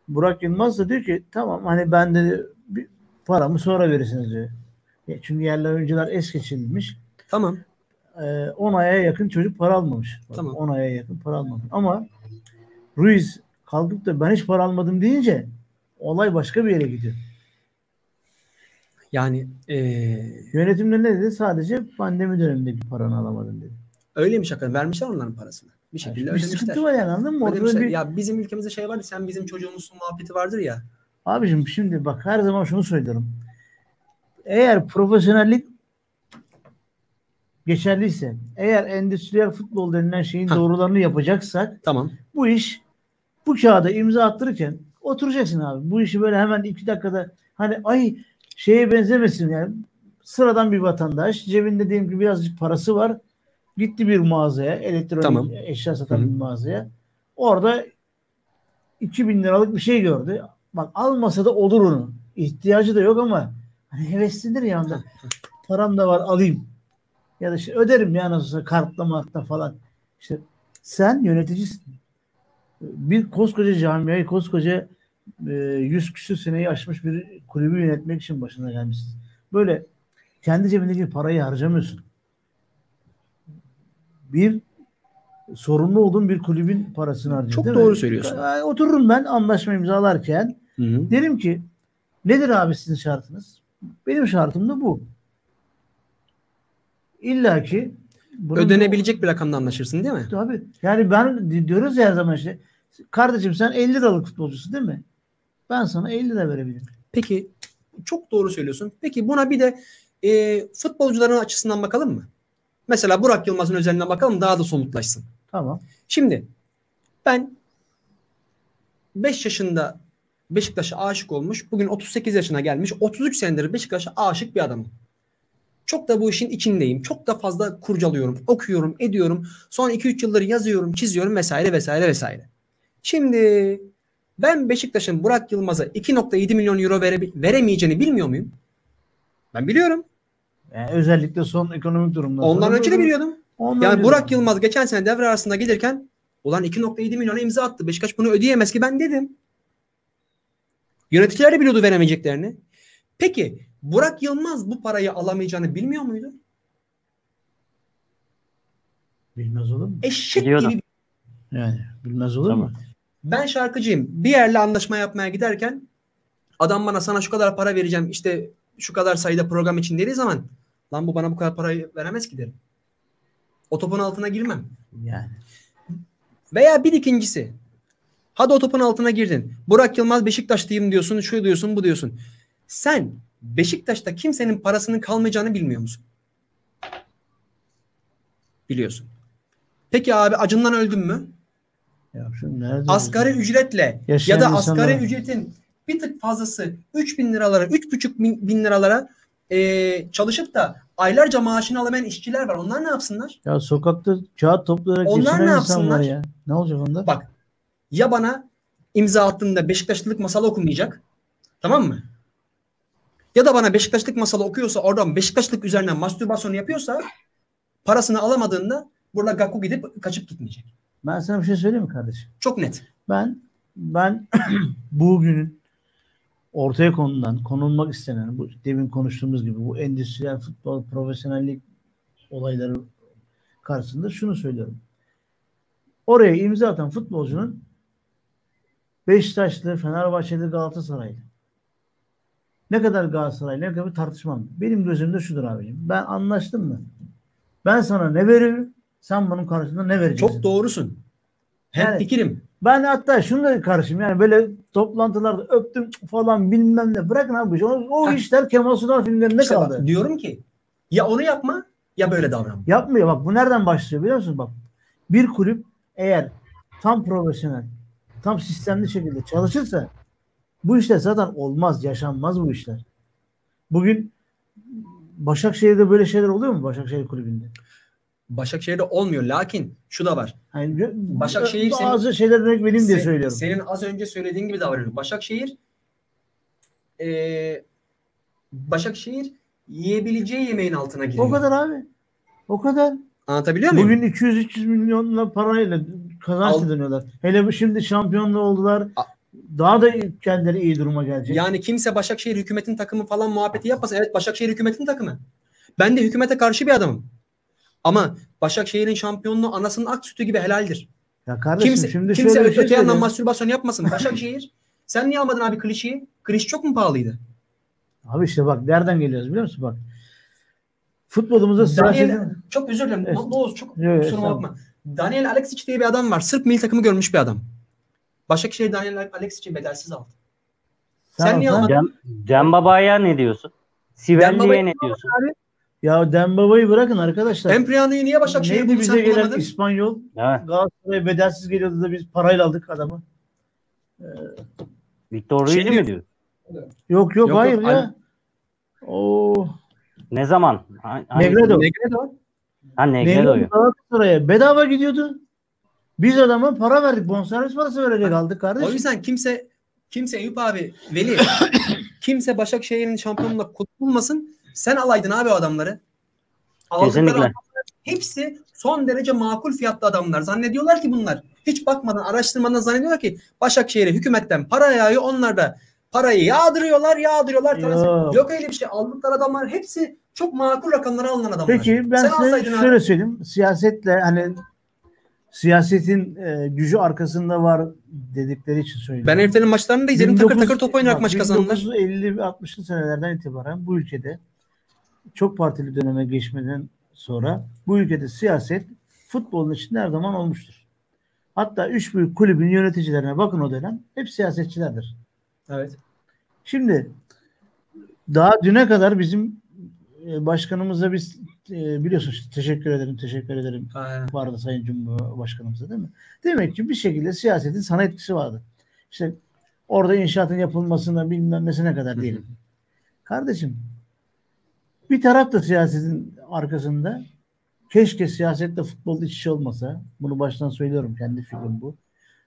Burak Yılmaz da diyor ki tamam hani ben de bir paramı sonra verirsiniz diyor. Ya Çünkü yerli oyuncular es geçilmiş. Tamam. Ee, 10 aya yakın çocuk para almamış. Tamam. 10 aya yakın para almamış. Ama Ruiz kalkıp da ben hiç para almadım deyince olay başka bir yere gidiyor. Yani eee Yönetimde ne dedi? Sadece pandemi dönemindeki paranı alamadın dedi. öyleymiş hakikaten. Vermişler onların parasını. Bir Yani şekilde bir sıkıntı var yani anladın mı? Ortada Ödemişler. bir... Ya bizim ülkemizde şey vardı. Sen bizim çocuğumuzsun muhabbeti vardır ya. Abicim şimdi bak her zaman şunu söylüyorum. Eğer profesyonellik geçerliyse, eğer endüstriyel futbol denilen şeyin Ha. doğrularını yapacaksak Tamam. bu iş bu kağıda imza attırırken oturacaksın abi. Bu işi böyle hemen iki dakikada hani ay şeye benzemesin yani sıradan bir vatandaş cebinde diyelim ki birazcık parası var gitti bir mağazaya elektronik Tamam. eşya satan Hı hı. bir mağazaya orada 2000 liralık bir şey gördü. Bak almasa da olur onu. İhtiyacı da yok ama hani heveslidir ya onda. Param da var alayım. Ya da işte öderim ya nasıl olsa kartla martla falan. İşte sen yöneticisin. Bir koskoca camiayı, koskoca e, yüz küsür seneyi aşmış bir kulübü yönetmek için başına gelmişsin. Böyle kendi cebindeki parayı harcamıyorsun. Bir sorumlu olduğun bir kulübün parasını harcıyorsun. Çok doğru mi? söylüyorsun. Otururum ben anlaşma imzalarken Hı-hı. derim ki nedir abi sizin şartınız? Benim şartım da bu. İlla ki Ödenebilecek bir rakamda anlaşırsın değil mi? Tabii. Yani ben di- diyoruz ya her zaman işte kardeşim sen 50 liralık futbolcusun değil mi? Ben sana 50 lira verebilirim. Peki çok doğru söylüyorsun. Peki buna bir de e, futbolcuların açısından bakalım mı? Mesela Burak Yılmaz'ın özelinden bakalım daha da somutlaşsın. Tamam. Şimdi ben 5 yaşında Beşiktaş'a aşık olmuş. Bugün 38 yaşına gelmiş. 33 senedir Beşiktaş'a aşık bir adamım. Çok da bu işin içindeyim. Çok da fazla kurcalıyorum, okuyorum, ediyorum. Son 2-3 yıldır yazıyorum, çiziyorum vesaire vesaire vesaire. Şimdi ben Beşiktaş'ın Burak Yılmaz'a 2.7 milyon euro vere, veremeyeceğini bilmiyor muyum? Ben biliyorum. Yani özellikle son ekonomik durumdan Ondan önce de biliyordum. Ondan Yani Burak de- Yılmaz geçen sene devre arasında gelirken ulan 2.7 milyona imza attı. Beşiktaş bunu ödeyemez ki ben dedim. Yöneticiler de biliyordu veremeyeceklerini. Peki Burak Yılmaz bu parayı alamayacağını bilmiyor muydu? bilmez olur mu? Eşek Biliyordu. gibi. Yani bilmez olur Tamam. mu? Ben şarkıcıyım. Bir yerle anlaşma yapmaya giderken adam bana sana şu kadar para vereceğim işte şu kadar sayıda program için dediği zaman lan bu bana bu kadar parayı veremez ki derim. O topun altına girmem. Yani. Veya bir ikincisi. Hadi o topun altına girdin. Burak Yılmaz Beşiktaşlıyım diyorsun, şu diyorsun, bu diyorsun. Sen Beşiktaş'ta kimsenin parasının kalmayacağını bilmiyor musun? Biliyorsun. Peki abi acından öldün mü? Ya şu nerede? Asgari ücretle Yaşayan ya da insanlar- asgari ücretin bir tık fazlası 3 bin liralara, 3,5 bin, bin liralara eee, çalışıp da aylarca maaşını alamayan işçiler var. Onlar ne yapsınlar? Ya sokakta kağıt toplayarak Onlar ne yapsınlar? ya. Ne olacak onda? Bak ya bana imza attığında Beşiktaşlılık masalı okumayacak. Tamam mı? Ya da bana Beşiktaşlık masalı okuyorsa oradan Beşiktaşlık üzerinden mastürbasyon yapıyorsa parasını alamadığında burada Gaku gidip kaçıp gitmeyecek. Ben sana bir şey söyleyeyim mi kardeşim? Çok net. Ben ben bugünün ortaya konulan, konulmak istenen bu demin konuştuğumuz gibi bu endüstriyel futbol profesyonellik olayları karşısında şunu söylüyorum. Oraya imza atan futbolcunun Beşiktaşlı, Fenerbahçeli, Galatasaraylı. ne kadar Galatasaray ne kadar tartışmam. Benim gözümde şudur abicim. Ben anlaştım mı? Ben sana ne veririm? Sen bunun karşılığında ne vereceksin? Çok doğrusun. Hem Yani- fikirim. Ben hatta şunu da karşıyım. Yani böyle toplantılarda öptüm falan bilmem ne. Bırakın abi. O, o işler Kemal Sunal filmlerinde İşte bak, kaldı. diyorum ki ya onu yapma ya böyle davran. Yapmıyor. Bak bu nereden başlıyor biliyor musun? Bak bir kulüp eğer tam profesyonel, tam sistemli şekilde çalışırsa bu işler zaten olmaz, yaşanmaz bu işler. Bugün Başakşehir'de böyle şeyler oluyor mu Başakşehir kulübünde? Başakşehir'de olmuyor. Lakin şu da var. Yani Başakşehir senin- bazı şeyler örnek vereyim diye söylüyorum. Senin az önce söylediğin gibi davranıyor. Başakşehir eee Başakşehir yiyebileceği yemeğin altına giriyor. O kadar abi. O kadar. Anlatabiliyor muyum? Bugün 200-300 milyonla parayla kazanç Al- dönüyorlar. Hele şimdi şampiyonluğu oldular. A- Daha da kendileri iyi duruma gelecek. Yani kimse Başakşehir hükümetin takımı falan muhabbeti yapmasın. Evet Başakşehir hükümetin takımı. Ben de hükümete karşı bir adamım. Ama Başakşehir'in şampiyonluğu anasının ak sütü gibi helaldir. Ya kardeşim Kimse, şimdi kimse şöyle bir şey öte yandan mastürbasyon yapmasın. Başakşehir sen niye almadın abi klişeyi? Kliş çok mu pahalıydı? Abi işte bak nereden geliyoruz biliyor musun bak. Futbolumuzda Daniel, çok özür dilerim. Evet. Doğuz çok yok, kusuruma bakma. Daniel Alexic diye bir adam var. Sırp milli takımı görmüş bir adam. Başakşehir Daniel Alexic'i bedelsiz aldı. Sen niye olsan- almadın? Cem, Cem Baba'ya ne diyorsun? Sivelli'ye ne diyorsun? Ya Dembaba'yı bırakın arkadaşlar. Empriano'yu niye Başakşehir'e Neydi bize gelen bulamadın? İspanyol? Evet. Galatasaray'a bedelsiz geliyordu da biz parayla aldık adamı. Victor Şey Ruiz'i diyor- mi diyorsun? Yok yok, Yok, hayır yok, ya. Oo. Ne zaman? Ha- hangi- Negredo. Negredo. Ha Negredo'yu. Negredo Galatasaray'a bedava gidiyordu. Biz adama para verdik. Bonservis parası verecek aldık O kardeşim. yüzden kimse kimse Eyüp abi Veli kimse Başakşehir'in şampiyonluğuna kurtulmasın. Sen alaydın abi o adamları. Kesinlikle. hepsi son derece makul fiyatlı adamlar. Zannediyorlar ki bunlar. Hiç bakmadan, araştırmadan zannediyorlar ki Başakşehir'e hükümetten para yağıyor. Onlar da parayı yağdırıyorlar, yağdırıyorlar. transfer- Yok. Öyle bir şey. Aldıkları adamlar hepsi çok makul rakamlara alınan adamlar. Peki ben Sen size alsaydın abi. şöyle söyleyeyim. Siyasetle hani siyasetin e, gücü arkasında var dedikleri için söylüyorum. Ben heriflerin maçlarını da izledim. Takır takır top oynayarak maç kazandılar. 1950 ve 60'lı senelerden itibaren bu ülkede çok partili döneme geçmeden sonra bu ülkede siyaset futbolun içinde her zaman olmuştur. Hatta üç büyük kulübün yöneticilerine bakın o dönem hep siyasetçilerdir. Evet. Şimdi daha düne kadar bizim e, başkanımıza biz e, biliyorsunuz teşekkür ederim teşekkür ederim Ha, vardı Sayın Cumhurbaşkanımıza değil mi? Demek ki bir şekilde siyasetin sana etkisi vardı. İşte orada inşaatın yapılmasına bilmem nesine kadar diyelim. Kardeşim bir taraf da siyasetin arkasında keşke siyasette futbol iç içe olmasa. Bunu baştan söylüyorum. Kendi fikrim bu.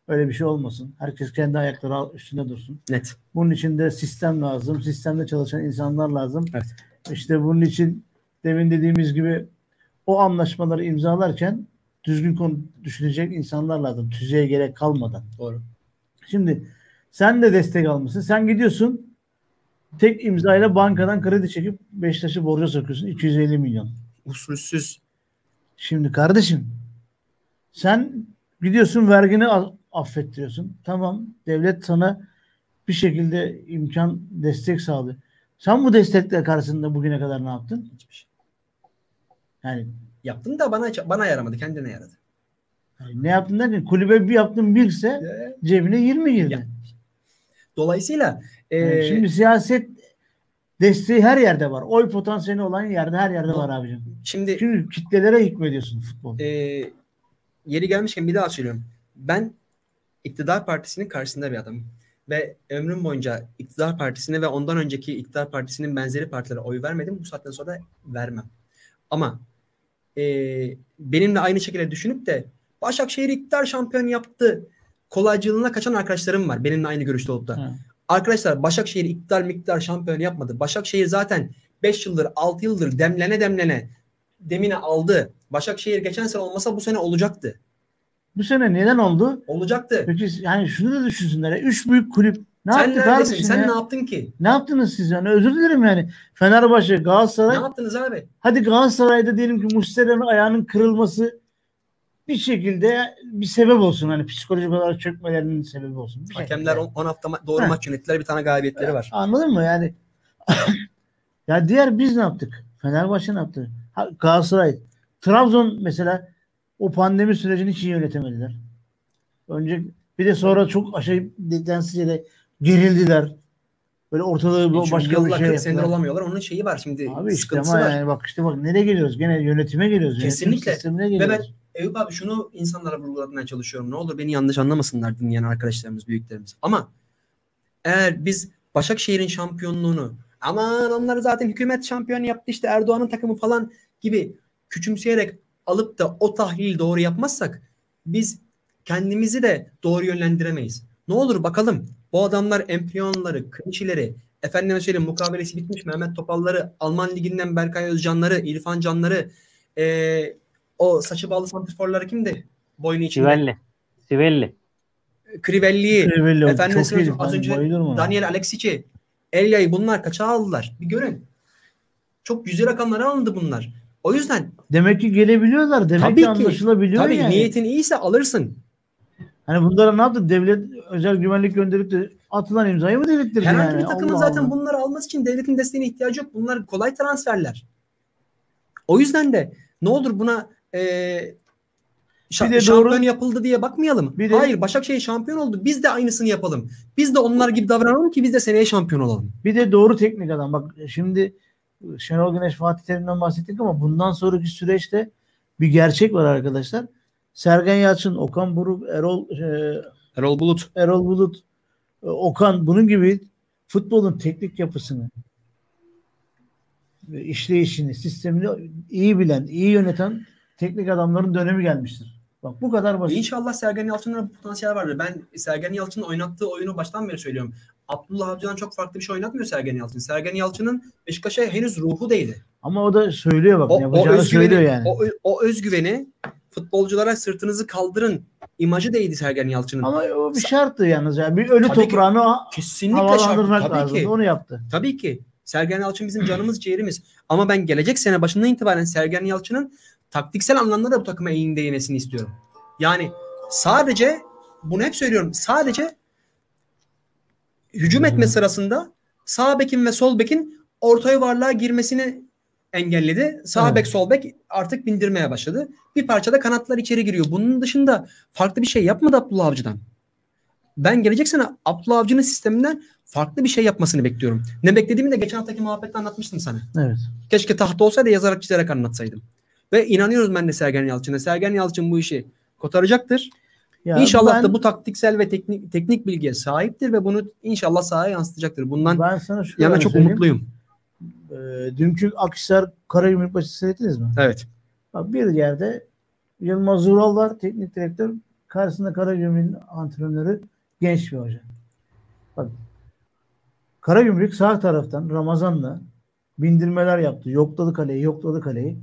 Öyle bir şey olmasın. Herkes kendi ayakları üstünde dursun. Net. Bunun için de sistem lazım. Sistemde çalışan insanlar lazım. Evet. İşte bunun için demin dediğimiz gibi o anlaşmaları imzalarken düzgün konu düşünecek insanlar lazım. Tüzüğe gerek kalmadan. Doğru. Şimdi sen de destek almışsın. Sen gidiyorsun tek imzayla bankadan kredi çekip Beşiktaş'ı borca sokuyorsun. 250 milyon. Usulsüz. Şimdi kardeşim sen gidiyorsun vergini affettiriyorsun. Tamam devlet sana bir şekilde imkan destek sağlıyor. Sen bu destekler karşısında bugüne kadar ne yaptın? Hiçbir şey. Yani, Yaptın da bana bana yaramadı. Kendine yaradı. yani ne yaptın derken kulübe bir yaptın birse cebine 20 girdi. Ya, Dolayısıyla e, Yani şimdi siyaset desteği her yerde var. Oy potansiyeli olan yerde her yerde var abicim. şimdi Çünkü kitlelere hükmediyorsun futbol. e, yeri gelmişken bir daha söylüyorum. Ben iktidar partisinin karşısında bir adamım. Ve ömrüm boyunca iktidar partisine ve ondan önceki iktidar partisinin benzeri partilere oy vermedim. Bu saatten sonra da vermem. Ama e, benimle aynı şekilde düşünüp de Başakşehir iktidar şampiyon yaptı kolaycılığına kaçan arkadaşlarım var. Benimle aynı görüşte olup da. Ha. Arkadaşlar Başakşehir iktidar miktar şampiyon yapmadı. Başakşehir zaten 5 yıldır 6 yıldır demlene demlene demine aldı. Başakşehir geçen sene olmasa bu sene olacaktı. Bu sene neden oldu? Olacaktı. Peki yani şunu da düşünsünler. ya, Üç büyük kulüp ne Sen yaptı kardeşim Sen ya? ne yaptın ki? Ne yaptınız siz yani? Özür dilerim yani. Fenerbahçe, Ne Galatasaray. yaptınız abi? Hadi Galatasaray'da diyelim ki Muslera'nın ayağının kırılması bir şekilde bir sebep olsun. Hani psikolojik olarak çökmelerinin sebebi olsun. Bir Hakemler şekilde. 10 hafta ma- doğru Heh. maç yönettiler. Bir tane galibiyetleri var. Anladın mı? Yani Ya diğer biz ne yaptık? Fenerbahçe ne yaptı? Ha, Galatasaray. Trabzon mesela o pandemi sürecini hiç iyi yönetemediler. Önce bir de sonra çok aşırı densizce gerildiler. Böyle ortalığı Çünkü başka bir şey 40 senedir yaptılar. olamıyorlar. Onun şeyi var şimdi. Abi işte ama var. yani bak işte bak nereye geliyoruz? Gene yönetime geliyoruz. Yönetim Kesinlikle. sistemine Ve geliyoruz. ben Eyüp abi şunu insanlara vurgulatmaya çalışıyorum. Ne olur beni yanlış anlamasınlar dinleyen arkadaşlarımız, büyüklerimiz. Ama eğer biz Başakşehir'in şampiyonluğunu aman onlar zaten hükümet şampiyon yaptı işte Erdoğan'ın takımı falan gibi küçümseyerek alıp da o tahlili doğru yapmazsak biz kendimizi de doğru yönlendiremeyiz. Ne olur bakalım bu adamlar empriyonları, kınçileri, efendime söyleyeyim mukabelesi bitmiş Mehmet Topalları, Alman Ligi'nden Berkay Özcanları, İrfan Canları, eee, o saçı bağlı santrforları kimdi? Boynu içinde. Sivelli. Sivelli. Crivelli'yi, belli oldu. efendim Çok iyiydi. az önce. Daniel Alexic'i, Elya'yı bunlar kaça aldılar? Bir görün. Çok güzel rakamlara alındı bunlar. O yüzden Demek ki gelebiliyorlar. Demek Tabii ki anlaşılabiliyor tabii yani. niyetin iyiyse alırsın. Hani bunlara ne yaptı? Devlet özel güvenlik gönderip de atılan imzayı mı delirttirdi Herhangi yani? bir takımın Allah zaten Allah. bunları alması için devletin desteğine ihtiyacı yok. Bunlar kolay transferler. O yüzden de ne olur buna e, şa- Bir de şampiyon doğru- yapıldı diye bakmayalım. Bir de- Hayır Başakşehir şampiyon oldu. Biz de aynısını yapalım. Biz de onlar gibi davranalım ki biz de seneye şampiyon olalım. Bir de doğru teknik adam. Bak şimdi Şenol Güneş Fatih Terim'den bahsettik ama bundan sonraki süreçte bir gerçek var arkadaşlar. Sergen Yalçın, Okan Buruk, Erol e, Erol Bulut. Erol Bulut, e, Okan bunun gibi futbolun teknik yapısını ve işleyişini, sistemini iyi bilen, iyi yöneten teknik adamların dönemi gelmiştir. Bak bu kadar basit. İnşallah Sergen Yalçın'da bu potansiyel vardır. Ben Sergen Yalçın'ın oynattığı oyunu baştan beri söylüyorum. Abdullah Avcı'dan çok farklı bir şey oynatmıyor Sergen Yalçın. Sergen Yalçın'ın Beşiktaş'a henüz ruhu değdi. Ama o da söylüyor bak. O, o özgüveni, söylüyor yani. o, o özgüveni futbolculara sırtınızı kaldırın imajı değdi Sergen Yalçın'ın. Ama o bir şarttı yalnız. Yani bir ölü Tabii ki. toprağını Kesinlikle havalandırmak şart. Tabii lazım. ki. Onu yaptı. Tabii ki. Sergen Yalçın bizim canımız ciğerimiz. Ama ben gelecek sene başından itibaren Sergen Yalçın'ın taktiksel anlamda da bu takıma eğinde yemesini istiyorum. Yani sadece bunu hep söylüyorum. Sadece hücum etme sırasında sağ bekin ve sol bekin orta yuvarlığa girmesini engelledi. Sağ Evet. bek sol bek artık bindirmeye başladı. Bir parçada kanatlar içeri giriyor. Bunun dışında farklı bir şey yapmadı Abdullah Avcı'dan. Ben gelecek sene Abdullah Avcı'nın sisteminden farklı bir şey yapmasını bekliyorum. Ne beklediğimi de geçen haftaki muhabbette anlatmıştım sana. Evet. Keşke tahta olsaydı yazarak çizerek anlatsaydım. Ve inanıyoruz ben de Sergen Yalçın'a. Sergen Yalçın bu işi kotaracaktır. Ya inşallah ben, da bu taktiksel ve teknik teknik bilgiye sahiptir ve bunu inşallah sahaya yansıtacaktır. Bundan ben sana şu yana çok söyleyeyim. umutluyum. Ee, dünkü Akhisar Karagümrük maçı seyrettiniz mi? Evet. Bak bir yerde Yılmaz Ural var teknik direktör. Karşısında Karagümrük'ün antrenörü genç bir hoca. Bak Karagümrük sağ taraftan Ramazan'la bindirmeler yaptı. Yokladı kaleyi, yokladı kaleyi.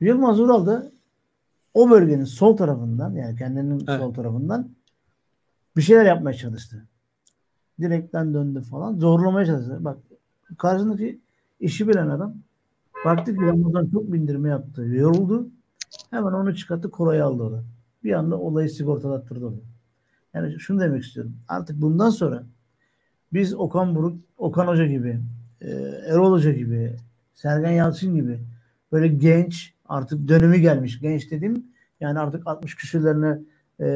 Yılmaz Ural da o bölgenin sol tarafından yani kendinin Evet. sol tarafından bir şeyler yapmaya çalıştı. Direkten döndü falan. Zorlamaya çalıştı. Bak karşısındaki işi bilen adam baktı ki Ramazan çok bindirme yaptı. Yoruldu. Hemen onu çıkarttı. Koray'ı aldı orada. Bir anda olayı sigortalattırdı orada. Yani şunu demek istiyorum. Artık bundan sonra biz Okan Buruk, Okan Hoca gibi, e, Erol Hoca gibi, Sergen Yalçın gibi böyle genç artık dönemi gelmiş. Genç dediğim yani artık 60 küsürlerine e,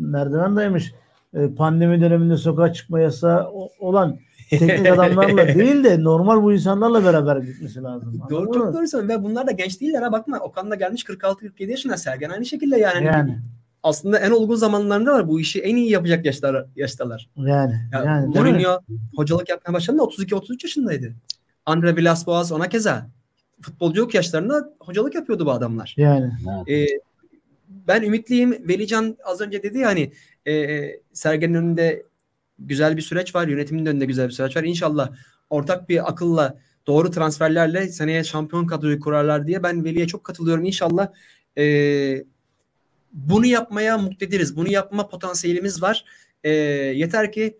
merdiven dayamış. E, pandemi döneminde sokağa çıkma yasağı olan teknik adamlarla değil de normal bu insanlarla beraber gitmesi lazım. Doğru çok doğru söylüyorsun. Ve bunlar da genç değiller ha bakma. Okan da gelmiş 46-47 yaşında. Sergen aynı şekilde yani. Yani Aslında en olgun zamanlarında var. Bu işi en iyi yapacak yaşlar, yaştalar. yani Ya, yani mi? Mourinho hocalık yapmaya başladığında 32-33 yaşındaydı. Andre Villas-Boas ona keza futbolculuk yaşlarında hocalık yapıyordu bu adamlar. Yani Ee, ben ümitliyim. Velican az önce dedi ya hani e, Sergen'in önünde güzel bir süreç var. Yönetimin de önünde güzel bir süreç var. İnşallah ortak bir akılla doğru transferlerle seneye şampiyon kadroyu kurarlar diye ben Veli'ye çok katılıyorum. İnşallah e, bunu yapmaya muktediriz. Bunu yapma potansiyelimiz var. E, yeter ki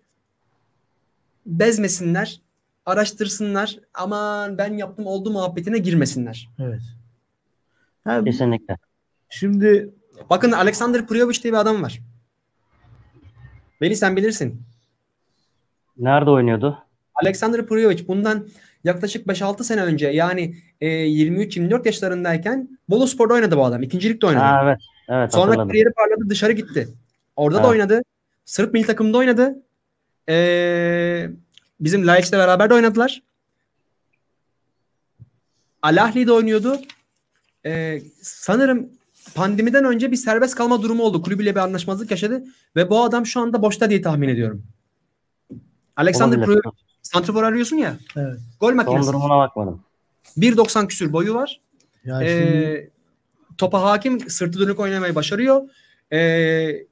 bezmesinler, araştırsınlar. Aman ben yaptım oldu muhabbetine girmesinler. evet. Ha, Kesinlikle. şimdi Bakın Alexander Prijovic diye bir adam var. Veli sen bilirsin. Nerede oynuyordu? Alexander Prijovic bundan yaklaşık 5-6 sene önce yani e, 23-24 yaşlarındayken Boluspor'da oynadı bu adam. İkincilikte oynadı. Ha, evet. Evet Sonra hatırladım. kariyeri parladı dışarı gitti. Orada da Evet. oynadı. Sırp milli takımında oynadı. Ee, bizim Laiç'le beraber de oynadılar. Al Ahly'de oynuyordu. Ee, sanırım pandemiden önce bir serbest kalma durumu oldu. Kulübüyle bir anlaşmazlık yaşadı. Ve bu adam şu anda boşta diye tahmin ediyorum. Alexander. Prijovic, santrafor arıyorsun ya. Evet. Gol Son makinesi. durumuna bakmadım. 1.90 küsür boyu var. Ya şimdi Ee, topa hakim, sırtı dönük oynamayı başarıyor. Ee,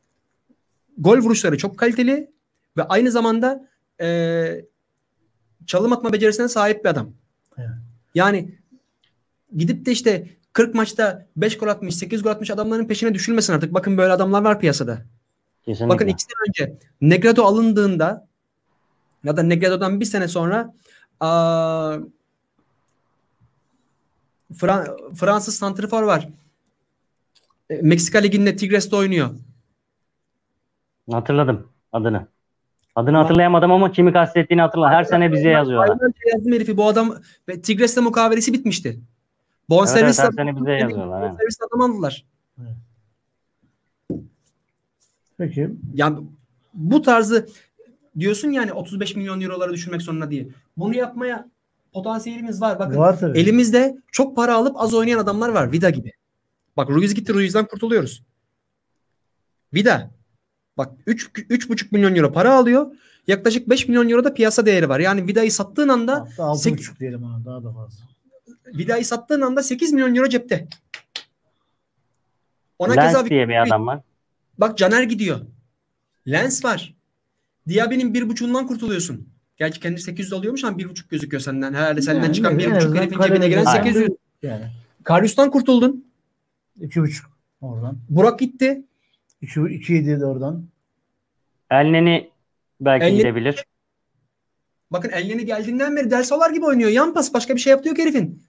gol vuruşları çok kaliteli ve aynı zamanda ee, çalım atma becerisine sahip bir adam. Evet. Yani gidip de işte 40 maçta 5 gol atmış, 8 gol atmış adamların peşine düşülmesin artık. Bakın böyle adamlar var piyasada. Kesinlikle. Bakın iki sene önce Negredo alındığında ya da Negredo'dan bir sene sonra aa, Fra- Fransız santrifor var. E, Meksika Ligi'nde Tigres'te oynuyor. Hatırladım adını. Adını hatırlayamadım ama kimi kastettiğini hatırla. Her sene bize yazıyorlar. Aynen yazdım herifi. Bu adam ve Tigres'te mukavelesi bitmişti. Evet, evet, Bonservis her sene bize yazıyorlar. bonservis adam aldılar. peki Yani bu tarzı diyorsun yani 35 milyon eurolara düşürmek zorunda diye. Bunu yapmaya potansiyelimiz var. Bakın var tabii. Elimizde çok para alıp az oynayan adamlar var. Vida gibi. Bak Ruiz gitti. Ruiz'den kurtuluyoruz. Vida. Bak 3 3,5 milyon euro para alıyor. Yaklaşık 5 milyon euro da piyasa değeri var. Yani Vida'yı sattığın anda Hatta altı sek- buçuk diyelim ha daha da fazla. Vida'yı sattığın anda 8 milyon euro cepte. Ona Lens keza diye bir adam var. bak Caner gidiyor. Lens var. Diaby'nin bir buçuğundan kurtuluyorsun. Gerçi kendi 800 alıyormuş ama bir buçuk gözüküyor senden. Herhalde senden Yani çıkan bir en buçuk azından herifin cebine giren kalede- 800. Yani Karius'tan kurtuldun. iki buçuk oradan. Burak gitti. İki, iki yedi de oradan. Elneni belki Elneni- gidebilir. Bakın Elneni geldiğinden beri Dersalar gibi oynuyor. Yan pas başka bir şey yaptı yok herifin.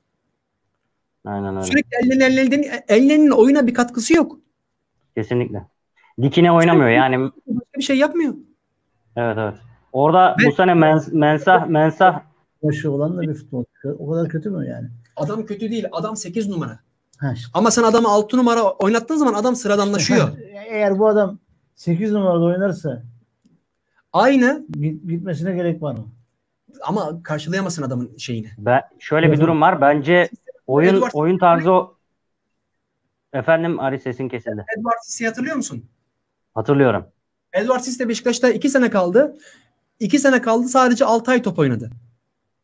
Aynen öyle. Sürekli Elneni Elneni Elneni'nin oyuna bir katkısı yok. Kesinlikle. Dikine oynamıyor yani. Başka bir şey yapmıyor. Evet evet. Orada bu sene mens, mensah mensah Başı olan da bir futbolcu. O kadar kötü mü yani? Adam kötü değil. Adam 8 numara. Ha işte. Ama sen adamı 6 numara oynattığın zaman adam sıradanlaşıyor. Eğer bu adam 8 numarada oynarsa Aynı git- gitmesine gerek var mı? ama karşılayamazsın adamın şeyini. ben, şöyle bir durum var. Bence oyun Edward- oyun tarzı o Efendim Ari sesin kesildi. Edward Sisse'yi hatırlıyor musun? Hatırlıyorum. Edward Sisse Beşiktaş'ta 2 sene kaldı. 2 sene kaldı sadece 6 ay top oynadı.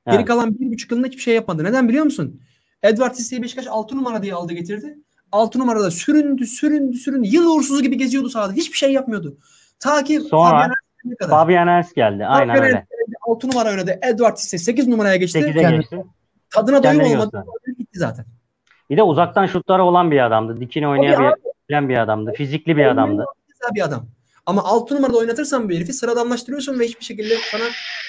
Geri Evet. kalan 1,5 yılında hiçbir şey yapmadı. Neden biliyor musun? Edward Sisse'yi Beşiktaş 6 numara diye aldı getirdi. 6 numarada süründü süründü süründü. Yıl uğursuzu gibi geziyordu sahada. Hiçbir şey yapmıyordu. Ta ki Sonra Fabian Ers geldi. Aynen Fabian öyle. Erskine 6 numara oynadı. Edward Sisse 8 numaraya geçti. 8'e Kendi- geçti. Tadına doyum olmadı. Gitti zaten. Bir de uzaktan şutları olan bir adamdı. Dikine oynayabilen bir adamdı. Fizikli bir adamdı. Güzel bir adam. Ama 6 numarada oynatırsan bir herifi sıradanlaştırıyorsun ve hiçbir şekilde sana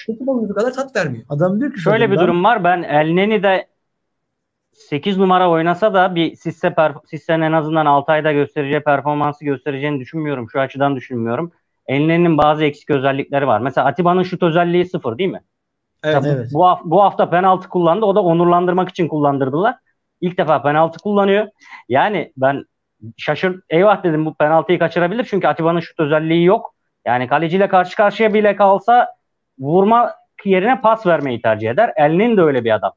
kötü oyuncu kadar tat vermiyor. Adam diyor ki Şöyle bir durum var. Ben Elneni de 8 numara oynasa da bir Sisse Sisse'nin en azından 6 ayda göstereceği performansı göstereceğini düşünmüyorum. Şu açıdan düşünmüyorum. Elneni'nin bazı eksik özellikleri var. Mesela Atiba'nın şut özelliği sıfır değil mi? Evet. Evet. Bu, haf- bu hafta penaltı kullandı. O da onurlandırmak için kullandırdılar. İlk defa penaltı kullanıyor. Yani ben şaşır eyvah dedim bu penaltıyı kaçırabilir. Çünkü Atiba'nın şut özelliği yok. Yani kaleciyle karşı karşıya bile kalsa vurma yerine pas vermeyi tercih eder. Elnin de öyle bir adam.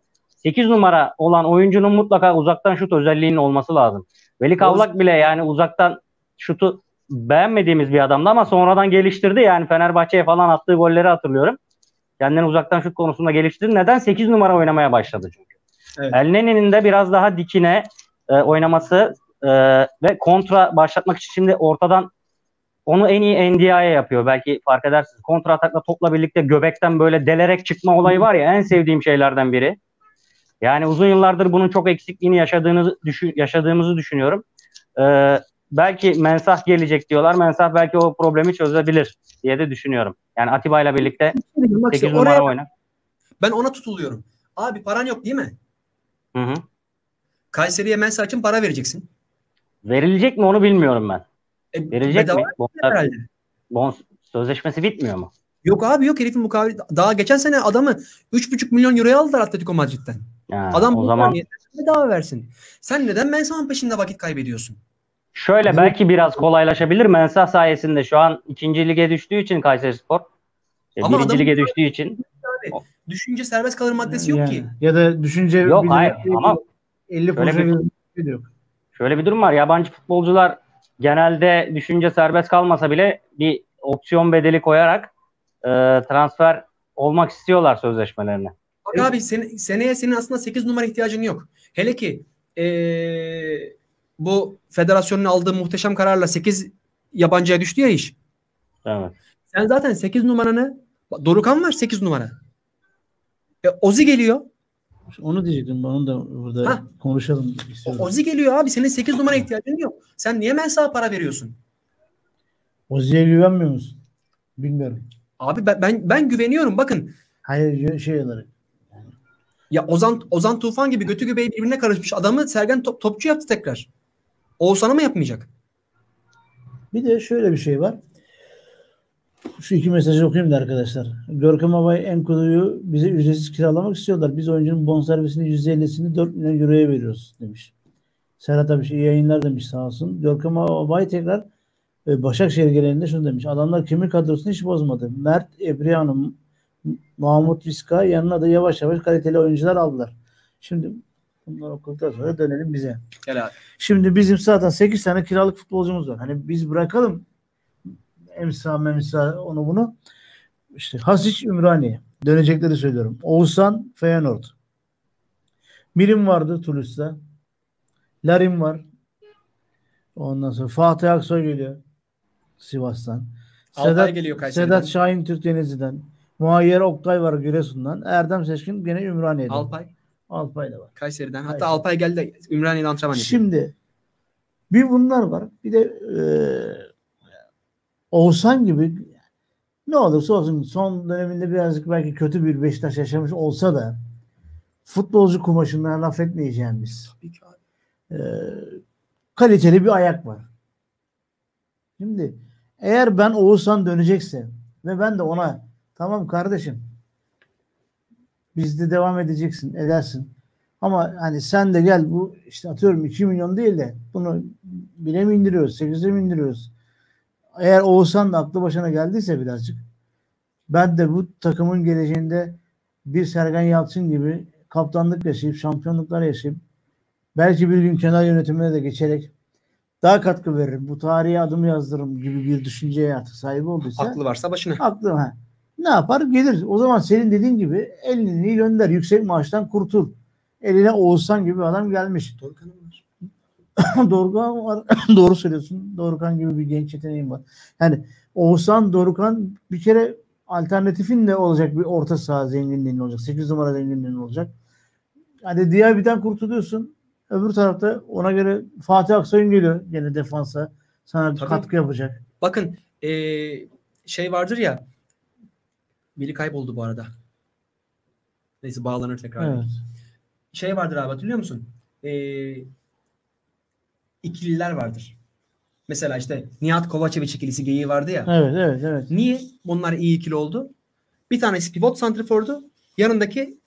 8 numara olan oyuncunun mutlaka uzaktan şut özelliğinin olması lazım. Veli Kavlak bile yani uzaktan şutu beğenmediğimiz bir adamdı ama sonradan geliştirdi. Yani Fenerbahçe'ye falan attığı golleri hatırlıyorum. Kendini uzaktan şut konusunda geliştirdi. Neden? 8 numara oynamaya başladı çünkü. Evet. El Neni'nin de biraz daha dikine e, oynaması e, ve kontra başlatmak için şimdi ortadan onu en iyi NDI'ye yapıyor. Belki fark edersiniz. Kontra atakla topla birlikte göbekten böyle delerek çıkma olayı var ya en sevdiğim şeylerden biri. Yani uzun yıllardır bunun çok eksikliğini yaşadığınızı düşün, yaşadığımızı düşünüyorum. Ee, belki Mensah gelecek diyorlar. Mensah belki o problemi çözebilir diye de düşünüyorum. Yani Atiba ile birlikte Bak 8 işte numara oynar. ben ona tutuluyorum. Abi paran yok değil mi? Hı hı. Kayseri'ye Mensa için para vereceksin. Verilecek mi onu bilmiyorum ben. E, Verilecek mi? Bon, herhalde. bon- sözleşmesi bitmiyor mu? Yok abi yok herifin mukavele. Daha geçen sene adamı 3,5 milyon euroya aldılar Atletico Madrid'den. Ha, Adam o bu zaman bedava versin. Sen neden Mensah'ın peşinde vakit kaybediyorsun? şöyle belki biraz kolaylaşabilir. Mensah sayesinde şu an ikinci lige düştüğü için Kayserispor. e, Ama birinci adamın- lige düştüğü için Düşünce serbest kalır maddesi yok Yani. ki. Ya da düşünce yok hayır ama 50 Şöyle bir- yok. şöyle bir durum var. Yabancı futbolcular genelde düşünce serbest kalmasa bile bir opsiyon bedeli koyarak e, transfer olmak istiyorlar sözleşmelerine. Bak abi sen, seneye senin aslında 8 numara ihtiyacın yok. Hele ki ee, bu federasyonun aldığı muhteşem kararla 8 yabancıya düştü ya iş. Evet. Sen zaten 8 numaranı Dorukan var 8 numara. E, Ozi geliyor. Onu diyecektim. Onu da burada Ha. konuşalım istiyorum. Ozi geliyor abi. Senin 8 numara ihtiyacın yok. Sen niye Mensah'a para veriyorsun? Ozi'ye güvenmiyor musun? Bilmiyorum. Abi ben, ben ben güveniyorum. Bakın Hayır şey olarak. Ya Ozan Ozan Tufan gibi götü göbeği birbirine karışmış adamı Sergen top, topçu yaptı tekrar. Oğuzhan'a mı yapmayacak? Bir de şöyle bir şey var. Şu iki mesajı okuyayım da arkadaşlar. Görkem Abay Enkudu'yu bize ücretsiz kiralamak istiyorlar. Biz oyuncunun bonservisini %50'sini 4 milyon euroya veriyoruz demiş. Serhat abi iyi yayınlar demiş sağ olsun. Görkem Abay tekrar e, Başakşehir genelinde şunu demiş. Adamlar kimlik kadrosunu hiç bozmadı. Mert, Ebri Mahmut Viska yanına da yavaş yavaş kaliteli oyuncular aldılar. Şimdi bunları okuduktan sonra dönelim bize. Gel abi. Şimdi bizim zaten 8 tane kiralık futbolcumuz var. Hani biz bırakalım emsa memsa onu bunu. İşte Hasic Ümraniye. Dönecekleri söylüyorum. Oğuzhan Feyenoord. Mirim vardı Toulouse'da. Larin var. Ondan sonra Fatih Aksoy geliyor. Sivas'tan. Altay Sedat, geliyor Kayseri'den. Sedat Şahin Türk Denizli'den. Muayyer Oktay var Giresun'dan. Erdem Seçkin gene Ümraniye'den. Alpay Alpay da var. Kayseri'den. Hatta Kayseri. Alpay geldi de Ümraniye'de antrenman yapıyor. Şimdi bir bunlar var. Bir de e, Oğuzhan gibi ne olursa olsun son döneminde birazcık belki kötü bir Beşiktaş yaşamış olsa da futbolcu kumaşından laf etmeyeceğimiz Tabii ki abi. e, kaliteli bir ayak var. Şimdi eğer ben Oğuzhan dönecekse ve ben de ona tamam kardeşim bizde devam edeceksin edersin. Ama hani sen de gel bu işte atıyorum 2 milyon değil de bunu 1'e mi indiriyoruz 8'e mi indiriyoruz? Eğer Oğuzhan da aklı başına geldiyse birazcık ben de bu takımın geleceğinde bir Sergen Yalçın gibi kaptanlık yaşayıp şampiyonluklar yaşayıp belki bir gün kenar yönetimine de geçerek daha katkı veririm. Bu tarihe adım yazdırırım gibi bir düşünceye artık sahibi olduysa Aklı varsa başına. aklı ha. Ne yapar? Gelir. O zaman senin dediğin gibi elini gönder. Yüksek maaştan kurtul. Eline Oğuzhan gibi adam gelmiş. Dorukhan'ın var. Dorukhan var. Doğru söylüyorsun. Dorukhan gibi bir genç yeteneğin var. Yani Oğuzhan, Dorukhan bir kere alternatifin de olacak bir orta saha zenginliğin olacak. 8 numara zenginliğin olacak. Hani Diaby'den kurtuluyorsun. Öbür tarafta ona göre Fatih Aksoy'un geliyor gene defansa. Sana Tabii. katkı yapacak. Bakın eee, şey vardır ya biri kayboldu bu arada. Neyse bağlanır tekrar. Evet. Şey vardır abi hatırlıyor musun? Eee ikililer vardır. Mesela işte Nihat Kovacevic ikilisi geyiği vardı ya. Evet, evet, evet. Niye bunlar iyi ikili oldu? Bir tanesi pivot santrifordu. Yanındaki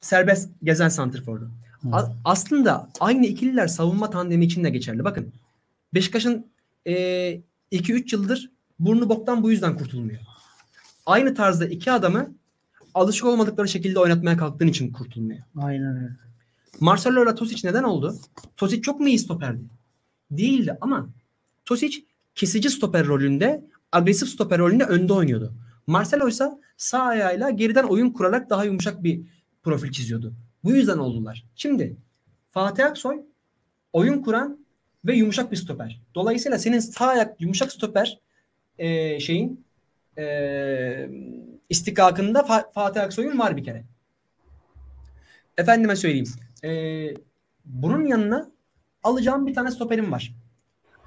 serbest gezen santrifordu. A- aslında aynı ikililer savunma tandemi için de geçerli. Bakın Beşiktaş'ın 2-3 yıldır burnu boktan bu yüzden kurtulmuyor. Aynı tarzda iki adamı alışık olmadıkları şekilde oynatmaya kalktığın için kurtulmuyor. Aynen öyle. Marcelo ile Tosic neden oldu? Tosic çok mu iyi stoperdi? Değildi ama Tosic kesici stoper rolünde, agresif stoper rolünde önde oynuyordu. Marcelo ise sağ ayağıyla geriden oyun kurarak daha yumuşak bir profil çiziyordu. Bu yüzden oldular. Şimdi Fatih Aksoy oyun kuran ve yumuşak bir stoper. Dolayısıyla senin sağ ayak yumuşak stoper e, şeyin e, istikakında Fa- Fatih Aksoy'un var bir kere. Efendime söyleyeyim. E, bunun yanına alacağım bir tane stoperim var.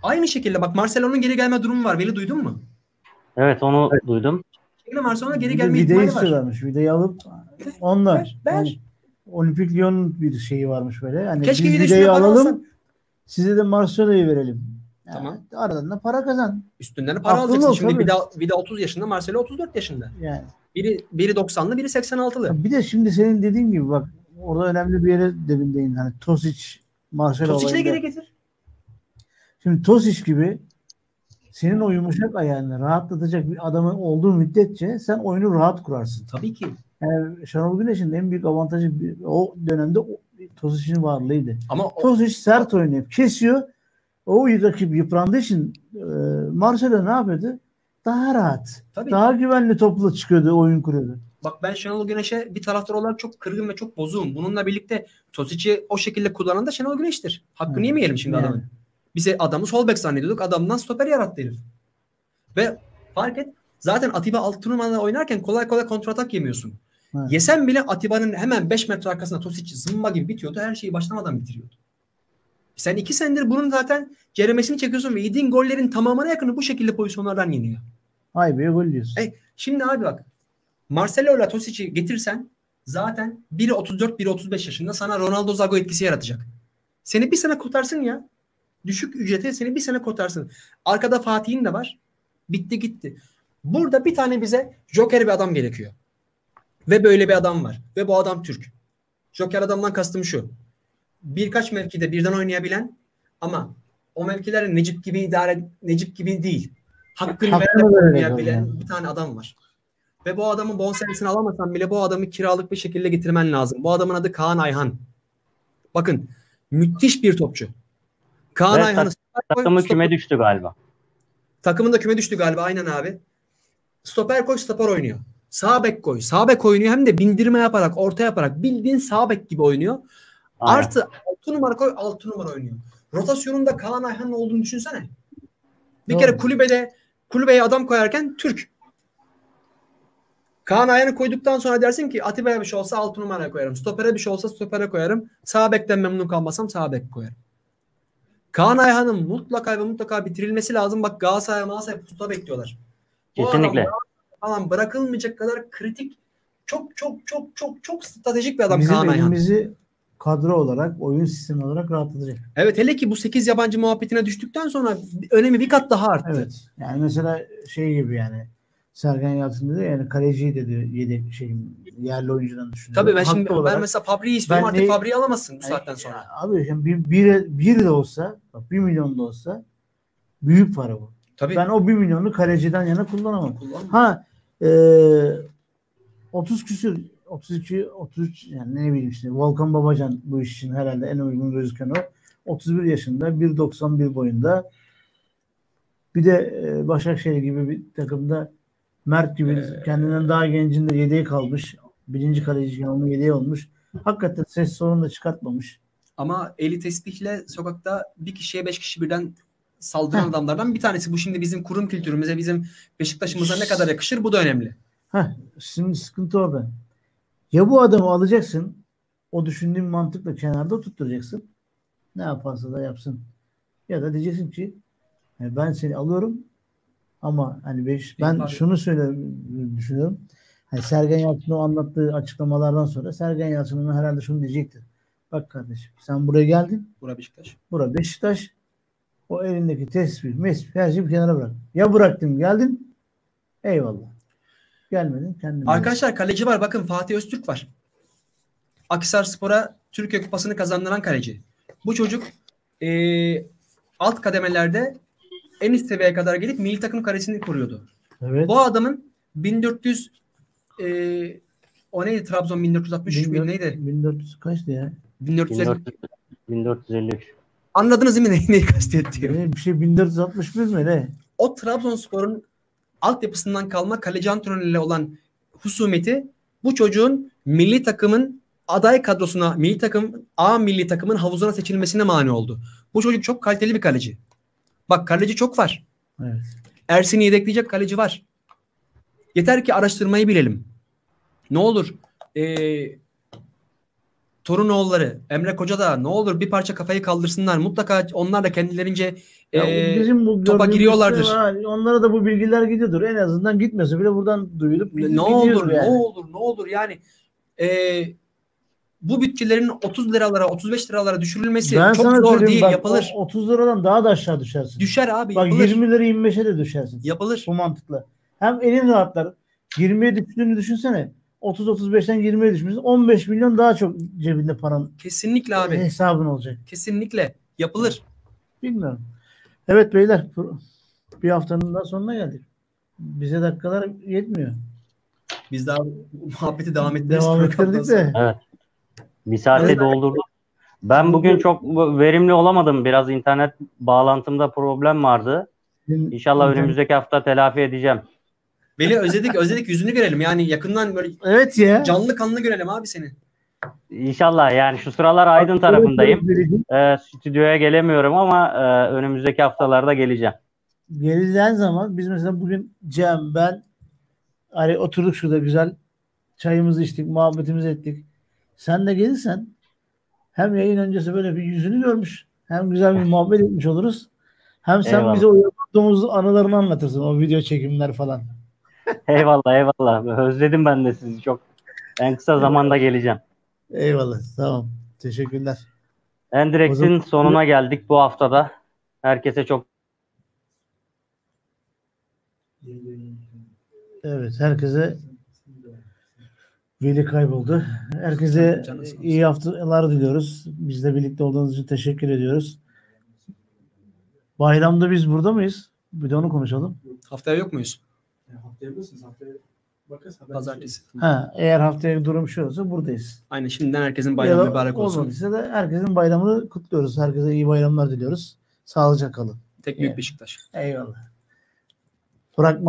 Aynı şekilde bak Marcelo'nun geri gelme durumu var. Veli duydun mu? Evet onu duydum. Yine Marcelo'nun geri gelme videoyu ihtimali var. istiyorlarmış. Videoyu alıp onlar. Ver, ver. Yani Olimpik Lyon'un bir şeyi varmış böyle. Hani Keşke bana alalım. alsan. Size de Marcelo'yu verelim. Yani Tamam. Aradan da para kazan. Üstünden de para Haklı alacaksın. ol, Şimdi tabii. Vida, Vida 30 yaşında, Marcelo 34 yaşında. Yani Biri biri 90'lı, biri 86'lı. bir de şimdi senin dediğin gibi bak orada önemli bir yere demin değindin. Hani Tosic, Marcelo Tosic'le olayında. geri getir. Şimdi Tosic gibi senin o yumuşak ayağını rahatlatacak bir adamın olduğu müddetçe sen oyunu rahat kurarsın. Tabii ki. Yani Şenol Güneş'in en büyük avantajı bir- o dönemde Tosic'in varlığıydı. Ama Tosic sert oynuyor. Kesiyor. O rakip yıprandığı için e, Marcelo ne yapıyordu? Daha rahat. tabii. Daha güvenli topla çıkıyordu, oyun kuruyordu. Bak ben Şenol Güneş'e bir taraftar olarak çok kırgın ve çok bozuğum. Bununla birlikte Tosic'i o şekilde kullanan da Şenol Güneş'tir. Hakkını Evet. yemeyelim şimdi Yani. adamın. Bize adamı sol bek zannediyorduk. Adamdan stoper yarattı herif. Ve fark et zaten Atiba alt numarada oynarken kolay kolay kontratak yemiyorsun. Evet. Yesen bile Atiba'nın hemen 5 metre arkasında Tosic zımba gibi bitiyordu. Her şeyi başlamadan bitiriyordu. Sen iki senedir bunun zaten ceremesini çekiyorsun ve yediğin gollerin tamamına yakını bu şekilde pozisyonlardan yeniyor. Haybe'ye gol diyorsun. E, Şimdi abi bak Marcelo ile Tosic'i getirsen zaten biri 34 biri 35 yaşında sana Ronaldo Zago etkisi yaratacak. Seni bir sene kurtarsın ya. Düşük ücrete seni bir sene kurtarsın. Arkada Fatih'in de var. Bitti gitti. Burada bir tane bize Joker bir adam gerekiyor. Ve böyle bir adam var. Ve bu adam Türk. Joker adamdan kastım şu. Birkaç mevkide birden oynayabilen ama o mevkileri Necip gibi idare Necip gibi değil. Hakkını vererek oynayabilen oynayan. bir tane adam var. Ve bu adamın bonservisini alamasan bile bu adamı kiralık bir şekilde getirmen lazım. Bu adamın adı Kaan Ayhan. Bakın müthiş bir topçu. Kaan Ve Ayhan'ı Takımı küme düştü galiba. Takımın da küme düştü galiba aynen abi. Stoper koy stoper oynuyor. Sağ bek koy. Sağ bek oynuyor hem de bindirme yaparak, orta yaparak bildiğin sağ bek gibi oynuyor. Aynen. Artı 6 numara koy 6 numara oynuyor. Rotasyonunda Kaan Ayhan'ın olduğunu düşünsene. Bir Doğru. kere kulübede kulübeye adam koyarken Türk. Kaan Ayhan'ı koyduktan sonra dersin ki Atiba'ya bir şey olsa 6 numaraya koyarım. Stopere bir şey olsa stopere koyarım. Sağ bekten memnun kalmasam sağ bek koyarım. Kaan Ayhan'ın mutlaka ve mutlaka bitirilmesi lazım. Bak Galatasaray Galatasaray pusuda bekliyorlar. Kesinlikle. falan bırakılmayacak kadar kritik çok çok çok çok çok stratejik bir adam Bizim Kaan Ayhan. elimizi kadro olarak, oyun sistemi olarak rahatlatacak. Evet hele ki bu 8 yabancı muhabbetine düştükten sonra önemi bir kat daha arttı. Evet. Yani mesela şey gibi yani Sergen Yalçın dedi ya, yani kaleciyi dedi yedek şey yerli oyuncudan düşünüyorum. Tabii ben Haklı şimdi ben olarak. mesela Fabri'yi istiyorum Ben artık ne- Fabri'yi alamazsın bu Yani saatten sonra. ya Abi şimdi bir, bir, bir de olsa bak bir milyon da olsa büyük para bu. Tabii. Ben o bir milyonu kaleciden yana kullanamam. Kullanma. Ha e, 30 küsür 32 33 yani ne bileyim işte Volkan Babacan bu iş için herhalde en uygun gözüken o. 31 yaşında 1.91 boyunda bir de e, Başakşehir gibi bir takımda Mert gibi Ee, kendinden daha gencinde yedeği kalmış. Birinci kaleci onun yedeği olmuş. Hakikaten ses sorunu da çıkartmamış. Ama eli tespihle sokakta bir kişiye beş kişi birden saldıran Heh. adamlardan bir tanesi. Bu şimdi bizim kurum kültürümüze, bizim Beşiktaş'ımıza ne kadar yakışır bu da önemli. Heh, şimdi sıkıntı orada. Ya bu adamı alacaksın, o düşündüğün mantıkla kenarda tutturacaksın. Ne yaparsa da yapsın. Ya da diyeceksin ki "Yani ben seni alıyorum ama hani beş, ben Abi- şunu söylüyorum, düşünüyorum. Hani Sergen Yalçın'ın o anlattığı açıklamalardan sonra Sergen Yalçın'ın herhalde şunu diyecektir. Bak kardeşim sen buraya geldin. Bura Beşiktaş. Bura Beşiktaş. O elindeki tesbih, mesbih her şeyi bir kenara bırak. Ya bıraktın geldin. Eyvallah. Gelmedin kendin. Arkadaşlar kaleci var. Bakın Fatih Öztürk var. Akhisar Spor'a Türkiye Kupası'nı kazandıran kaleci. Bu çocuk eee, alt kademelerde en üst seviyeye kadar gelip milli takım karesini kuruyordu. Evet. Bu adamın 1400 eee o neydi Trabzon 1463 mü neydi? 1400 kaçtı ya? 1450. 1400 1453. Anladınız değil mi neyi, neyi kastettiğimi? Ne, bir şey 1461 mi ne? O Trabzonspor'un altyapısından kalma kaleci antrenörüyle olan husumeti bu çocuğun milli takımın aday kadrosuna, milli takım A milli takımın havuzuna seçilmesine mani oldu. Bu çocuk çok kaliteli bir kaleci. Bak kaleci çok var. Evet. Ersin'i yedekleyecek kaleci var. Yeter ki araştırmayı bilelim. Ne olur eee Torunoğulları, Emre Koca da ne olur bir parça kafayı kaldırsınlar. Mutlaka onlar da kendilerince Ya eee, bizim bu topa giriyorlardır. Ha, onlara da bu bilgiler gidiyordur. En azından gitmese bile buradan duyulup ne olur yani. ne olur ne olur yani eee, bu bütçelerin 30 liralara 35 liralara düşürülmesi Ben çok zor değil bak, yapılır. o 30 liradan daha da aşağı düşersin. Düşer abi bak yapılır. 20 lira 25'e de düşersin. Yapılır. Bu mantıkla. Hem elin rahatlar. 20'ye düştüğünü düşünsene. 30-35'ten 20'ye düşmüşsün. 15 milyon daha çok cebinde paran Kesinlikle abi. hesabın olacak. Kesinlikle yapılır. Bilmiyorum. Evet beyler bir haftanın daha sonuna geldik. Bize dakikalar yetmiyor. Biz daha muhabbeti devam ettiririz. Devam ettirdik de. Bir saate Evet. doldurdum. Ben bugün çok verimli olamadım. Biraz internet bağlantımda problem vardı. İnşallah önümüzdeki hafta telafi edeceğim. Veli özledik özledik yüzünü görelim. Yani yakından böyle Evet ya. canlı kanlı görelim abi seni. İnşallah yani şu sıralar Aydın tarafındayım. Ee, stüdyoya gelemiyorum ama e, önümüzdeki haftalarda geleceğim. Geleceğin zaman biz mesela bugün Cem, ben hani oturduk şurada güzel çayımızı içtik, muhabbetimizi ettik. Sen de gelirsen hem yayın öncesi böyle bir yüzünü görmüş hem güzel bir muhabbet etmiş oluruz. Hem sen Eyvallah. bize o yaptığımız anılarını anlatırsın. O video çekimler falan. Eyvallah eyvallah. Özledim ben de sizi çok. En kısa zamanda geleceğim. Eyvallah. Tamam. Teşekkürler. Endirect'in zaman- sonuna geldik bu haftada. Herkese çok Evet. Herkese Veli kayboldu. Herkese iyi haftalar diliyoruz. Bizle birlikte olduğunuz için teşekkür ediyoruz. Bayramda biz burada mıyız? Bir de onu konuşalım. Haftaya yok muyuz? Haftaya mısınız? Haftaya bakarız. Pazartesi. Ha, eğer haftaya durum şu olsa buradayız. Aynen şimdiden herkesin Ya bayramı da mübarek olsun. Olmadıysa da herkesin bayramını kutluyoruz. Herkese iyi bayramlar diliyoruz. Sağlıcakla kalın. Tek büyük Evet. Beşiktaş. Eyvallah. Bırakma